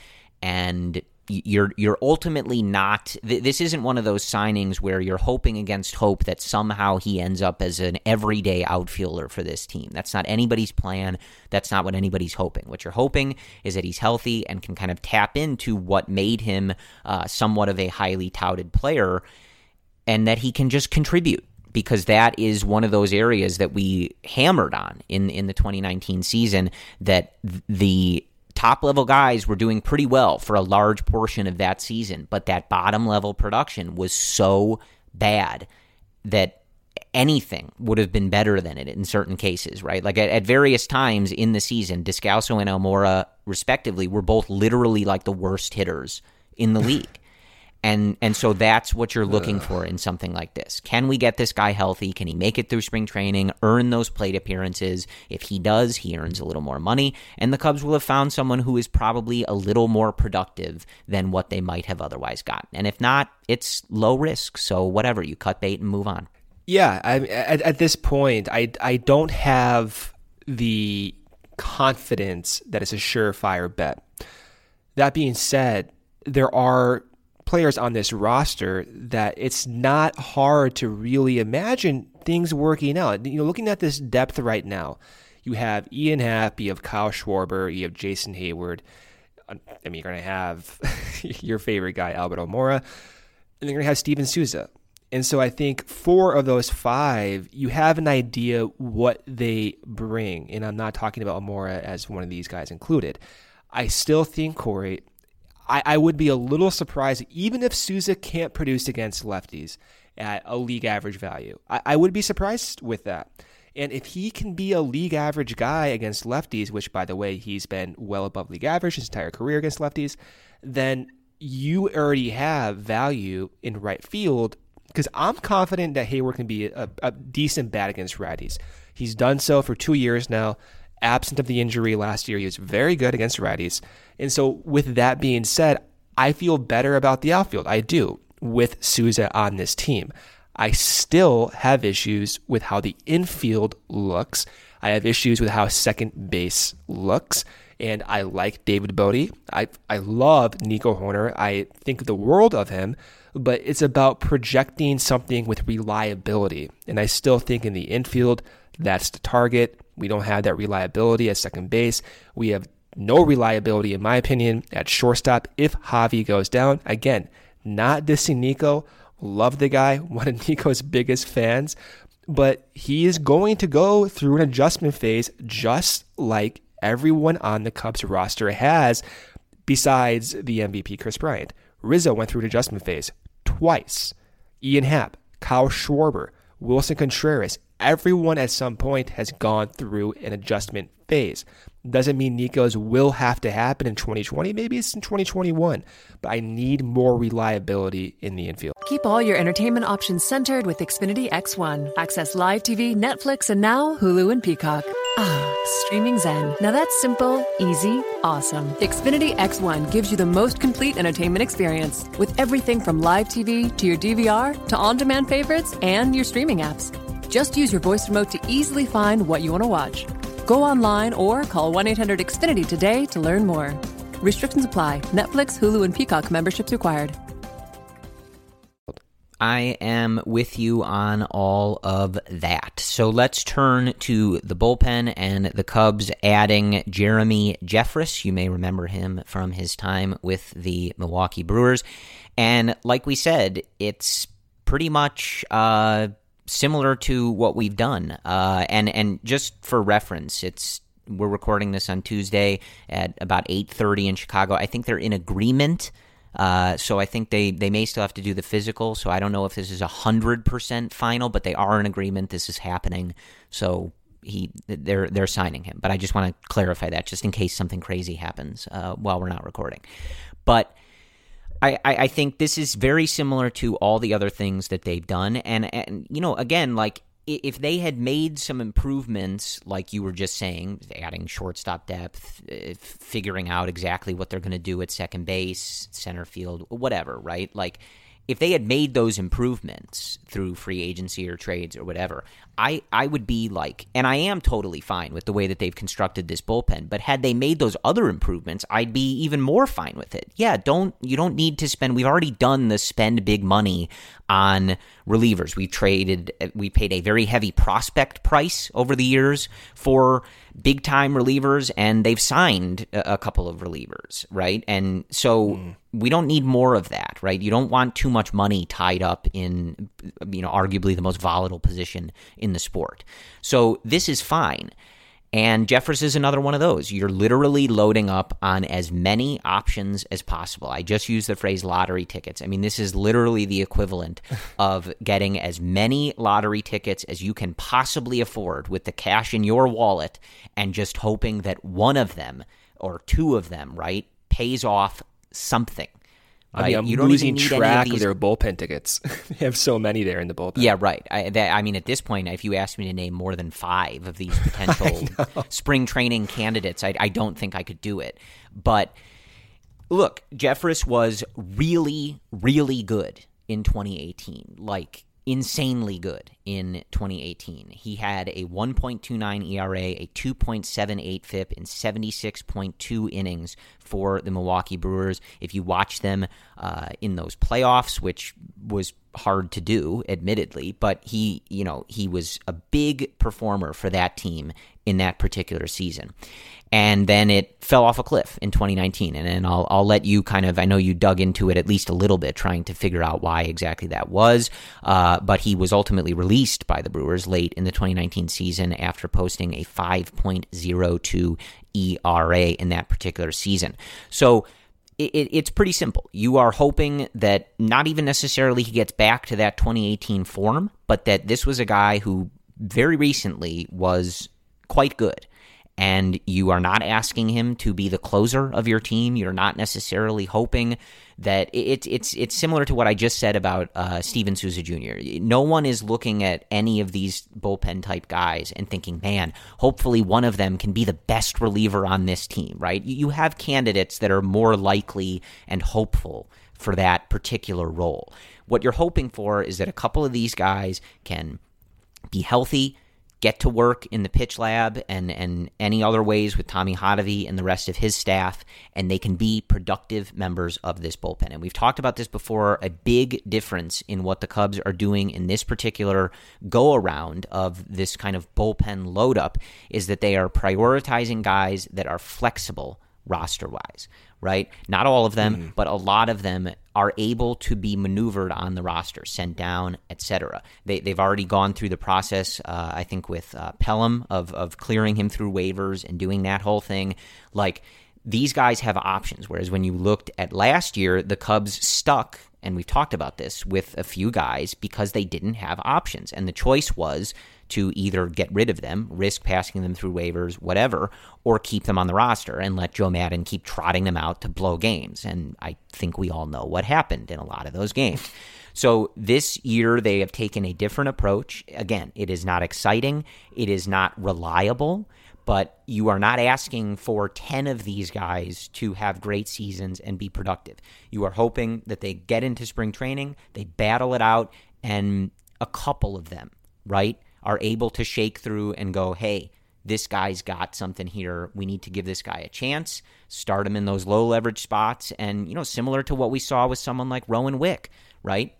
And you're you're ultimately not this isn't one of those signings where you're hoping against hope that somehow he ends up as an everyday outfielder for this team. That's not anybody's plan. That's not what anybody's hoping. What you're hoping is that he's healthy and can kind of tap into what made him uh, somewhat of a highly touted player, and that he can just contribute because that is one of those areas that we hammered on in in the 2019 season that the top level guys were doing pretty well for a large portion of that season, but that bottom level production was so bad that anything would have been better than it in certain cases, right? Like at, at various times in the season, Descalso and Almora, respectively, were both literally like the worst hitters in the (laughs) league and and so that's what you're looking Ugh. for in something like this. Can we get this guy healthy? Can he make it through spring training? Earn those plate appearances? If he does, he earns a little more money, and the Cubs will have found someone who is probably a little more productive than what they might have otherwise gotten. And if not, it's low risk. So whatever, you cut bait and move on. Yeah, I, at, at this point, I I don't have the confidence that it's a surefire bet. That being said, there are players on this roster that it's not hard to really imagine things working out. You know, looking at this depth right now, you have Ian Happ, you have Kyle Schwarber, you have Jason Heyward. Uh, I mean, you're going to have (laughs) your favorite guy, Albert Almora, and then you're going to have Steven Souza. And so I think four of those five, you have an idea what they bring. And I'm not talking about Almora as one of these guys included. I still think, Corey, I, I would be a little surprised, even if Souza can't produce against lefties at a league average value. I, I would be surprised with that. And if he can be a league average guy against lefties, which by the way, he's been well above league average his entire career against lefties, then you already have value in right field because I'm confident that Heyward can be a, a decent bat against righties. He's done so for two years now absent of the injury last year, he was very good against righties. And so, with that being said, I feel better about the outfield. I do with Souza on this team. I still have issues with how the infield looks. I have issues with how second base looks. And I like David Bote. I, I love Nico Hoerner. I think the world of him, but it's about projecting something with reliability. And I still think in the infield, that's the target. We don't have that reliability at second base. We have no reliability, in my opinion, at shortstop if Javi goes down. Again, not dissing Nico. Love the guy, (laughs) one of Nico's biggest fans. But he is going to go through an adjustment phase just like everyone on the Cubs roster has, besides the MVP, Kris Bryant. Rizzo went through an adjustment phase twice. Ian Happ, Kyle Schwarber, Willson Contreras, everyone at some point has gone through an adjustment phase. Doesn't mean Nico's will have to happen in 2020. Maybe it's in 2021. But I need more reliability in the infield. Keep all your entertainment options centered with Xfinity X1. Access live TV, Netflix, and now Hulu and Peacock. Ah, streaming zen. Now that's simple, easy, awesome. Xfinity X1 gives you the most complete entertainment experience with everything from live TV to your DVR to on demand favorites and your streaming apps. Just use your voice remote to easily find what you want to watch. Go online or call 1 800 Xfinity today to learn more. Restrictions apply. Netflix, Hulu, and Peacock memberships required. I am with you on all of that. So let's turn to the bullpen and the Cubs adding Jeremy Jeffress. You may remember him from his time with the Milwaukee Brewers. And like we said, it's pretty much uh, similar to what we've done. Uh, and and just for reference, it's we're recording this on Tuesday at about eight thirty in Chicago. I think they're in agreement. Uh, so I think they, they may still have to do the physical. So I don't know if this is hundred percent final, but they are in agreement. This is happening. So he they're they're signing him. But I just want to clarify that just in case something crazy happens uh, while we're not recording. But I, I think this is very similar to all the other things that they've done. And, and, you know, again, like if they had made some improvements, like you were just saying, adding shortstop depth, uh, figuring out exactly what they're going to do at second base, center field, whatever, right? Like if they had made those improvements through free agency or trades or whatever, I, I would be like, and I am totally fine with the way that they've constructed this bullpen. But had they made those other improvements, I'd be even more fine with it. Yeah, don't you don't need to spend. We've already done the spend big money on relievers. We've traded, uh, we paid a very heavy prospect price over the years for big time relievers, and they've signed a, couple of relievers, right? And so mm. we don't need more of that, right? You don't want too much money tied up in, you know, arguably the most volatile position in the sport. So this is fine. And Jeffress is another one of those. You're literally loading up on as many options as possible. I just use the phrase lottery tickets. I mean, this is literally the equivalent (laughs) of getting as many lottery tickets as you can possibly afford with the cash in your wallet and just hoping that one of them or two of them, right, pays off something. I mean, I'm you don't losing track of, of, their bullpen tickets. (laughs) they have so many there in the bullpen. Yeah, right. I, that, I, mean, at this point, if you asked me to name more than five of these potential (laughs) spring training candidates, I, I, don't think I could do it. But look, Jeffress was really, really good in 2018. Like insanely good in 2018. He had a 1.29 ERA, a 2.78 FIP in 76.2 innings for the Milwaukee Brewers. If you watch them uh, in those playoffs, which was hard to do, admittedly, but he, you know, he was a big performer for that team in that particular season and then it fell off a cliff in 2019. And then I'll, I'll let you kind of, I know you dug into it at least a little bit, trying to figure out why exactly that was. Uh, but he was ultimately released by the Brewers late in the 2019 season after posting a 5.02 ERA in that particular season. So, it, it's pretty simple. You are hoping that not even necessarily he gets back to that 2018 form, but that this was a guy who very recently was quite good and you are not asking him to be the closer of your team. You're not necessarily hoping that it's it's it's similar to what I just said about uh, Steven Souza Jr. No one is looking at any of these bullpen type guys and thinking, man, hopefully one of them can be the best reliever on this team, right? You have candidates that are more likely and hopeful for that particular role. What you're hoping for is that a couple of these guys can be healthy get to work in the pitch lab and, and any other ways with Tommy Hotovy and the rest of his staff, and they can be productive members of this bullpen. And we've talked about this before. A big difference in what the Cubs are doing in this particular go around of this kind of bullpen load up is that they are prioritizing guys that are flexible roster wise right? Not all of them, mm-hmm. but a lot of them are able to be maneuvered on the roster, sent down, etc. They, they've already gone through the process, uh, I think, with uh, Pelham of, of clearing him through waivers and doing that whole thing. Like, these guys have options. Whereas when you looked at last year, the Cubs stuck, and we've talked about this, with a few guys because they didn't have options. And the choice was to either get rid of them, risk passing them through waivers, whatever, or keep them on the roster and let Joe Maddon keep trotting them out to blow games. And I think we all know what happened in a lot of those games. So this year they have taken a different approach. Again, it is not exciting, it is not reliable but you are not asking for 10 of these guys to have great seasons and be productive. You are hoping that they get into spring training, they battle it out, and a couple of them, right, are able to shake through and go, hey, this guy's got something here. We need to give this guy a chance, start him in those low leverage spots. And, you know, similar to what we saw with someone like Rowan Wick, right?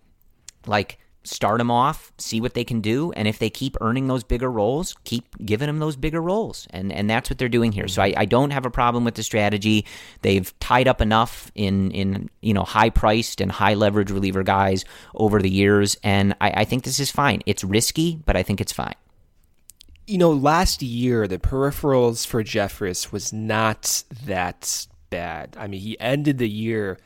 Like, start them off, see what they can do, and if they keep earning those bigger roles, keep giving them those bigger roles, and and that's what they're doing here. So I, I don't have a problem with the strategy. They've tied up enough in in you know high priced and high leverage reliever guys over the years, and I, I think this is fine. It's risky, but I think it's fine. You know, last year the peripherals for Jeffress was not that bad. I mean, he ended the year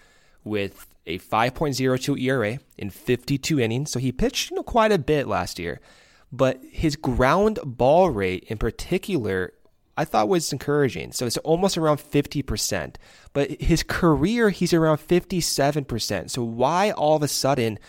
with a 5.02 ERA in 52 innings. So he pitched you know, quite a bit last year. But his ground ball rate in particular, I thought was encouraging. So it's almost around 50%. But his career, he's around 57%. So why all of a sudden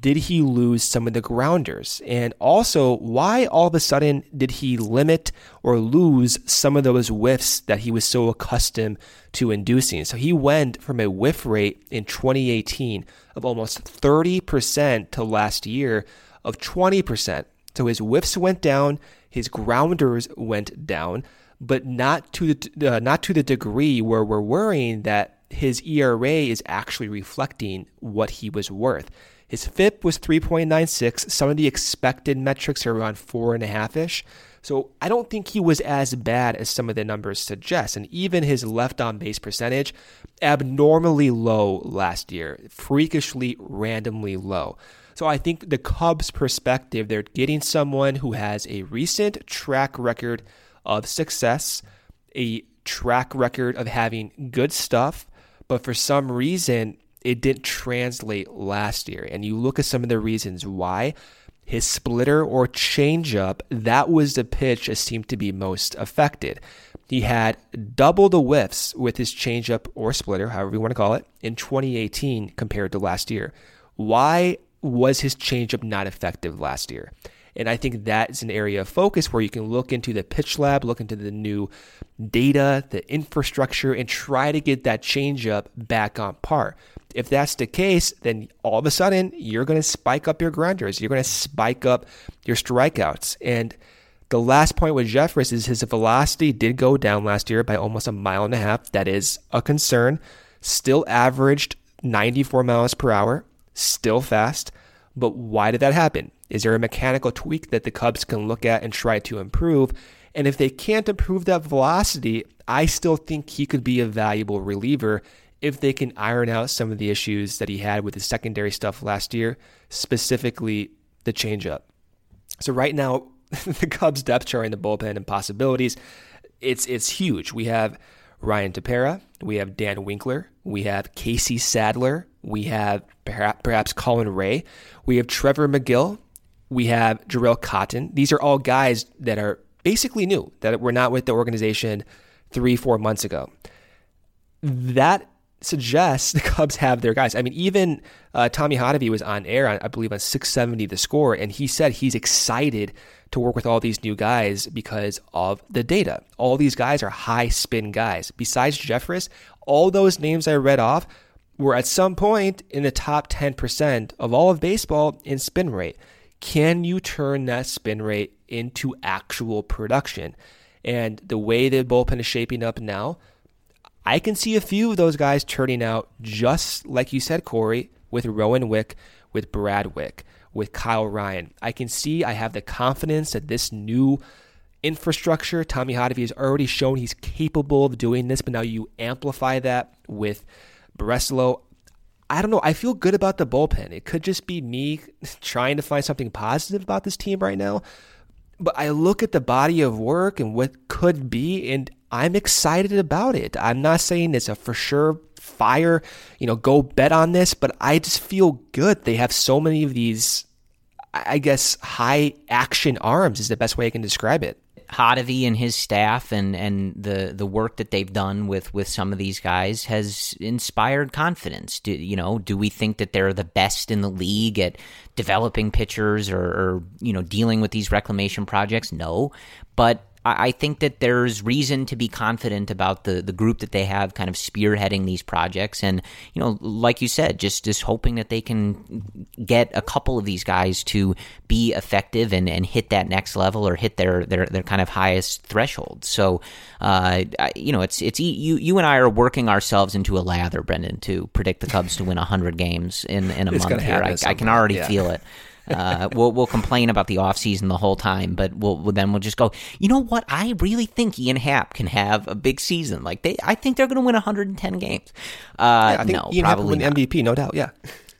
did he lose some of the grounders? And also, why all of a sudden did he limit or lose some of those whiffs that he was so accustomed to inducing? So he went from a whiff rate in 2018 of almost 30% to last year of 20%. So his whiffs went down, his grounders went down, but not to the uh, not to the degree where we're worrying that his ERA is actually reflecting what he was worth. His FIP was 3.96. Some of the expected metrics are around four and a half ish. So I don't think he was as bad as some of the numbers suggest. And even his left on base percentage, abnormally low last year, freakishly randomly low. So I think the Cubs' perspective, they're getting someone who has a recent track record of success, a track record of having good stuff, but for some reason, it didn't translate last year. And you look at some of the reasons why. His splitter or changeup, that was the pitch that seemed to be most affected. He had double the whiffs with his changeup or splitter, however you want to call it, in 2018 compared to last year. Why was his changeup not effective last year? And I think that is an area of focus where you can look into the pitch lab, look into the new data, the infrastructure, and try to get that changeup back on par. If that's the case, then all of a sudden you're going to spike up your grounders. You're going to spike up your strikeouts. And the last point with Jeffress is his velocity did go down last year by almost a mile and a half. That is a concern. Still averaged 94 miles per hour, still fast. But why did that happen? Is there a mechanical tweak that the Cubs can look at and try to improve? And if they can't improve that velocity, I still think he could be a valuable reliever if they can iron out some of the issues that he had with his secondary stuff last year, specifically the changeup. So right now, (laughs) the Cubs depth chart in the bullpen and possibilities, it's it's huge. We have Ryan Tepera, we have Dan Winkler, we have Casey Sadler, we have perhaps, Colin Rea, we have Trevor Megill, we have Jharel Cotton. These are all guys that are basically new, that were not with the organization three, four months ago. That suggests (laughs) the Cubs have their guys. I mean, even uh, Tommy Hotovy was on air, I believe, on 670 The Score, and he said he's excited to work with all these new guys because of the data. All these guys are high spin guys. Besides Jeffress, all those names I read off were at some point in the top 10% of all of baseball in spin rate. Can you turn that spin rate into actual production? And the way the bullpen is shaping up now, I can see a few of those guys turning out just like you said, Corey, with Rowan Wick, with Brad Wieck, with Kyle Ryan. I can see I have the confidence that this new infrastructure, Tommy Hotovy has already shown he's capable of doing this, but now you amplify that with Breslow. I don't know. I feel good about the bullpen. It could just be me (laughs) trying to find something positive about this team right now. But I look at the body of work and what could be, and I'm excited about it. I'm not saying it's a for sure fire, you know, go bet on this, but I just feel good. They have so many of these, I guess, high action arms is the best way I can describe it. Hotovy and his staff and, and the, the work that they've done with, with some of these guys has inspired confidence. Do, you know, do we think that they're the best in the league at developing pitchers or, or you know dealing with these reclamation projects? No, but I think that there's reason to be confident about the, the group that they have kind of spearheading these projects. And, you know, like you said, just, just hoping that they can get a couple of these guys to be effective and, and hit that next level or hit their, their, their kind of highest threshold. So, uh, you know, it's, it's, you, you and I are working ourselves into a lather, Brendan, to predict the Cubs to win 100 games in, in a it's month here. I, I, can already yeah. feel it. (laughs) Uh, we'll we'll complain about the offseason the whole time, but we'll, we'll, then we'll just go. You know what? I really think Ian Happ can have a big season. Like they, I think they're going to win 110 games. Uh, yeah, I think no, Ian probably Happ not. win MVP, no doubt. Yeah.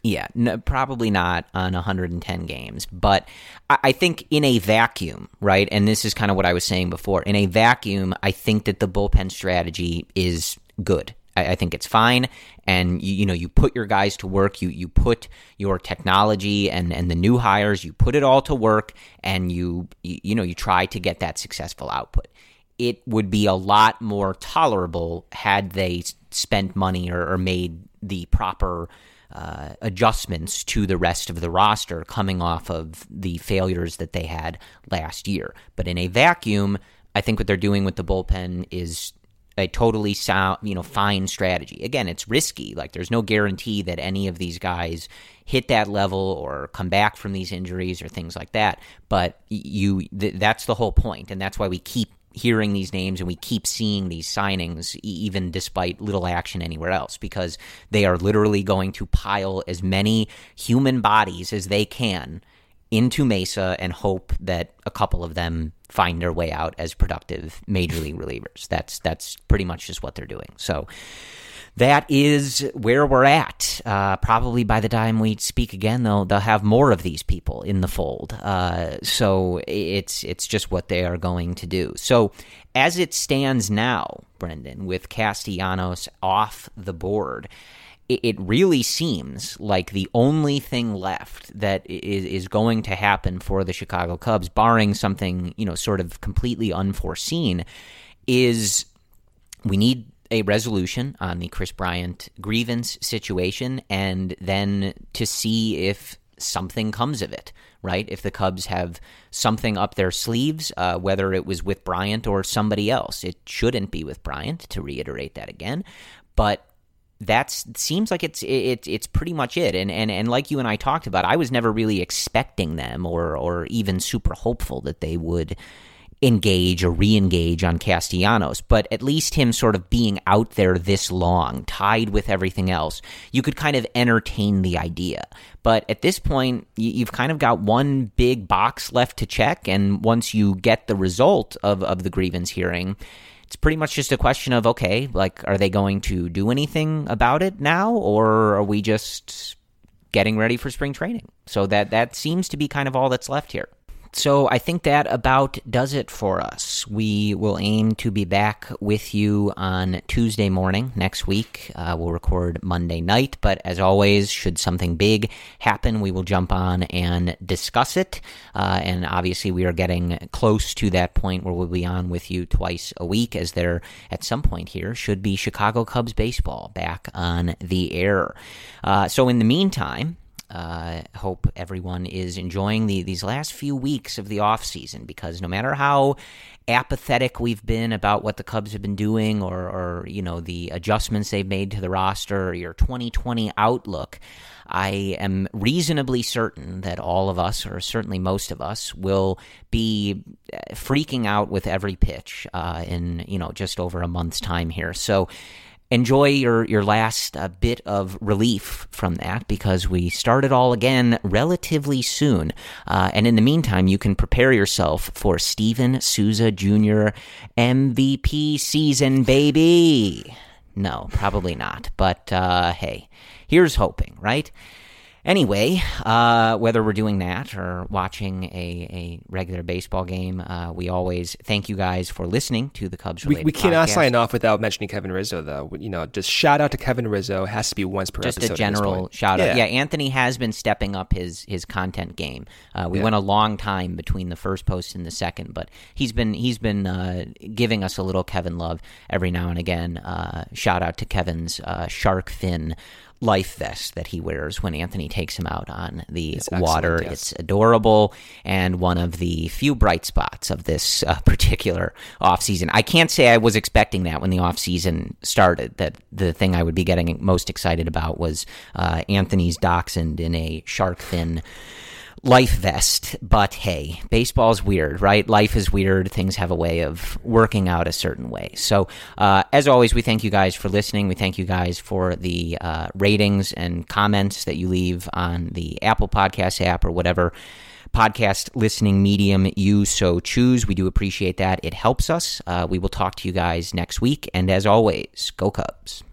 Yeah, no, probably not on 110 games, but I, I think in a vacuum, right? And this is kind of what I was saying before. In a vacuum, I think that the bullpen strategy is good. I, I think it's fine, and you, you know you put your guys to work. You you put your technology and and the new hires. You put it all to work, and you you, know you try to get that successful output. It would be a lot more tolerable had they spent money or, or made the proper uh, adjustments to the rest of the roster coming off of the failures that they had last year. But in a vacuum, I think what they're doing with the bullpen is a totally sound, you know, fine strategy. Again, it's risky. Like there's no guarantee that any of these guys hit that level or come back from these injuries or things like that. But you, th- that's the whole point, and that's why we keep hearing these names and we keep seeing these signings even despite little action anywhere else because they are literally going to pile as many human bodies as they can into Mesa and hope that a couple of them find their way out as productive major league relievers. That's that's pretty much just what they're doing. So that is where we're at. Uh, probably by the time we speak again, they'll they'll have more of these people in the fold. Uh, so it's it's just what they are going to do. So as it stands now, Brendan, with Castellanos off the board, it really seems like the only thing left that is, is going to happen for the Chicago Cubs, barring something, you know, sort of completely unforeseen, is we need a resolution on the Kris Bryant grievance situation and then to see if something comes of it, right? If the Cubs have something up their sleeves, uh, whether it was with Bryant or somebody else. It shouldn't be with Bryant, to reiterate that again. But that seems like it's it, it's pretty much it. And, and and like you and I talked about, I was never really expecting them or or even super hopeful that they would engage or re-engage on Castellanos, but at least him sort of being out there this long, tied with everything else, you could kind of entertain the idea. But at this point, you've kind of got one big box left to check, and once you get the result of, of the grievance hearing, it's pretty much just a question of okay, like, are they going to do anything about it now, or are we just getting ready for spring training? So that that seems to be kind of all that's left here. So I think that about does it for us. We will aim to be back with you on Tuesday morning next week. Uh, we'll record Monday night, but as always, should something big happen, we will jump on and discuss it. Uh, and obviously, we are getting close to that point where we'll be on with you twice a week, as there at some point here should be Chicago Cubs baseball back on the air. Uh, so in the meantime, uh, hope everyone is enjoying the, these last few weeks of the off season because no matter how apathetic we've been about what the Cubs have been doing or, or you know the adjustments they've made to the roster or your 2020 outlook, I am reasonably certain that all of us, or certainly most of us, will be uh, freaking out with every pitch uh, in you know just over a month's time here. So enjoy your your last uh, bit of relief from that because we start it all again relatively soon. Uh, and in the meantime, you can prepare yourself for Steven Souza Jr. MVP season, baby. No, probably not. But uh, hey, here's hoping, right? Anyway, uh, whether we're doing that or watching a, a regular baseball game, uh, we always thank you guys for listening to the Cubs. We, we cannot sign off without mentioning Kevin Rizzo, though. You know, just shout out to Kevin Rizzo. It has to be once per just episode. Just a general shout out. Yeah. yeah. Anthony has been stepping up his his content game. Uh, we yeah. went a long time between the first post and the second, but he's been he's been uh, giving us a little Kevin love every now and again. Uh, shout out to Kevin's uh, shark fin life vest that he wears when Anthony takes him out on the it's water. Yes. It's adorable and one of the few bright spots of this uh, (laughs) particular off season. I can't say I was expecting that when the off season started. That the thing I would be getting most excited about was uh, Anthony's dachshund in a shark fin life vest. But hey, baseball's weird, right? Life is weird. Things have a way of working out a certain way. So, uh, as always, we thank you guys for listening. We thank you guys for the uh, ratings and comments that you leave on the Apple Podcast app or whatever podcast listening medium you so choose. We do appreciate that. It helps us. Uh, we will talk to you guys next week. And as always, go Cubs.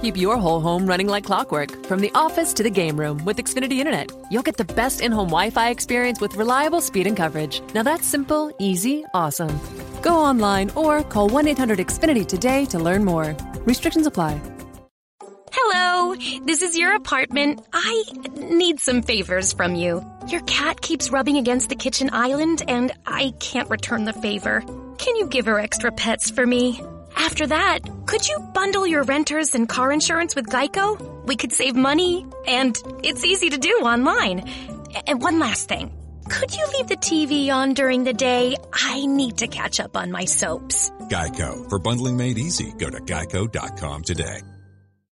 Keep your whole home running like clockwork from the office to the game room with Xfinity Internet. You'll get the best in home Wi Fi experience with reliable speed and coverage. Now that's simple, easy, awesome. Go online or call 1 800 Xfinity today to learn more. Restrictions apply. Hello, this is your apartment. I need some favors from you. Your cat keeps rubbing against the kitchen island, and I can't return the favor. Can you give her extra pets for me? After that, could you bundle your renters and car insurance with Geico? We could save money, and it's easy to do online. And one last thing. Could you leave the TV on during the day? I need to catch up on my soaps. Geico. For bundling made easy, go to geico.com today.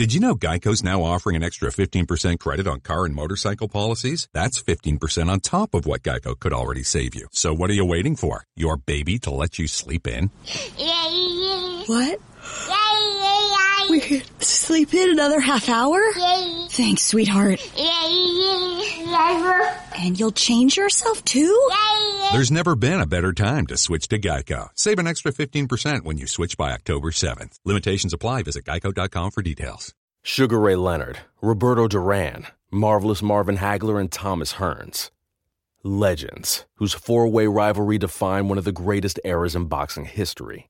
Did you know Geico's now offering an extra 15% credit on car and motorcycle policies? That's 15% on top of what Geico could already save you. So what are you waiting for? Your baby to let you sleep in? (laughs) What? We could sleep in another half hour? Yay. Thanks, sweetheart. Yay. And you'll change yourself too? Yay. There's never been a better time to switch to Geico. Save an extra 15% when you switch by October 7th. Limitations apply. Visit geico.com for details. Sugar Ray Leonard, Roberto Duran, Marvelous Marvin Hagler, and Thomas Hearns. Legends, whose four way rivalry defined one of the greatest eras in boxing history.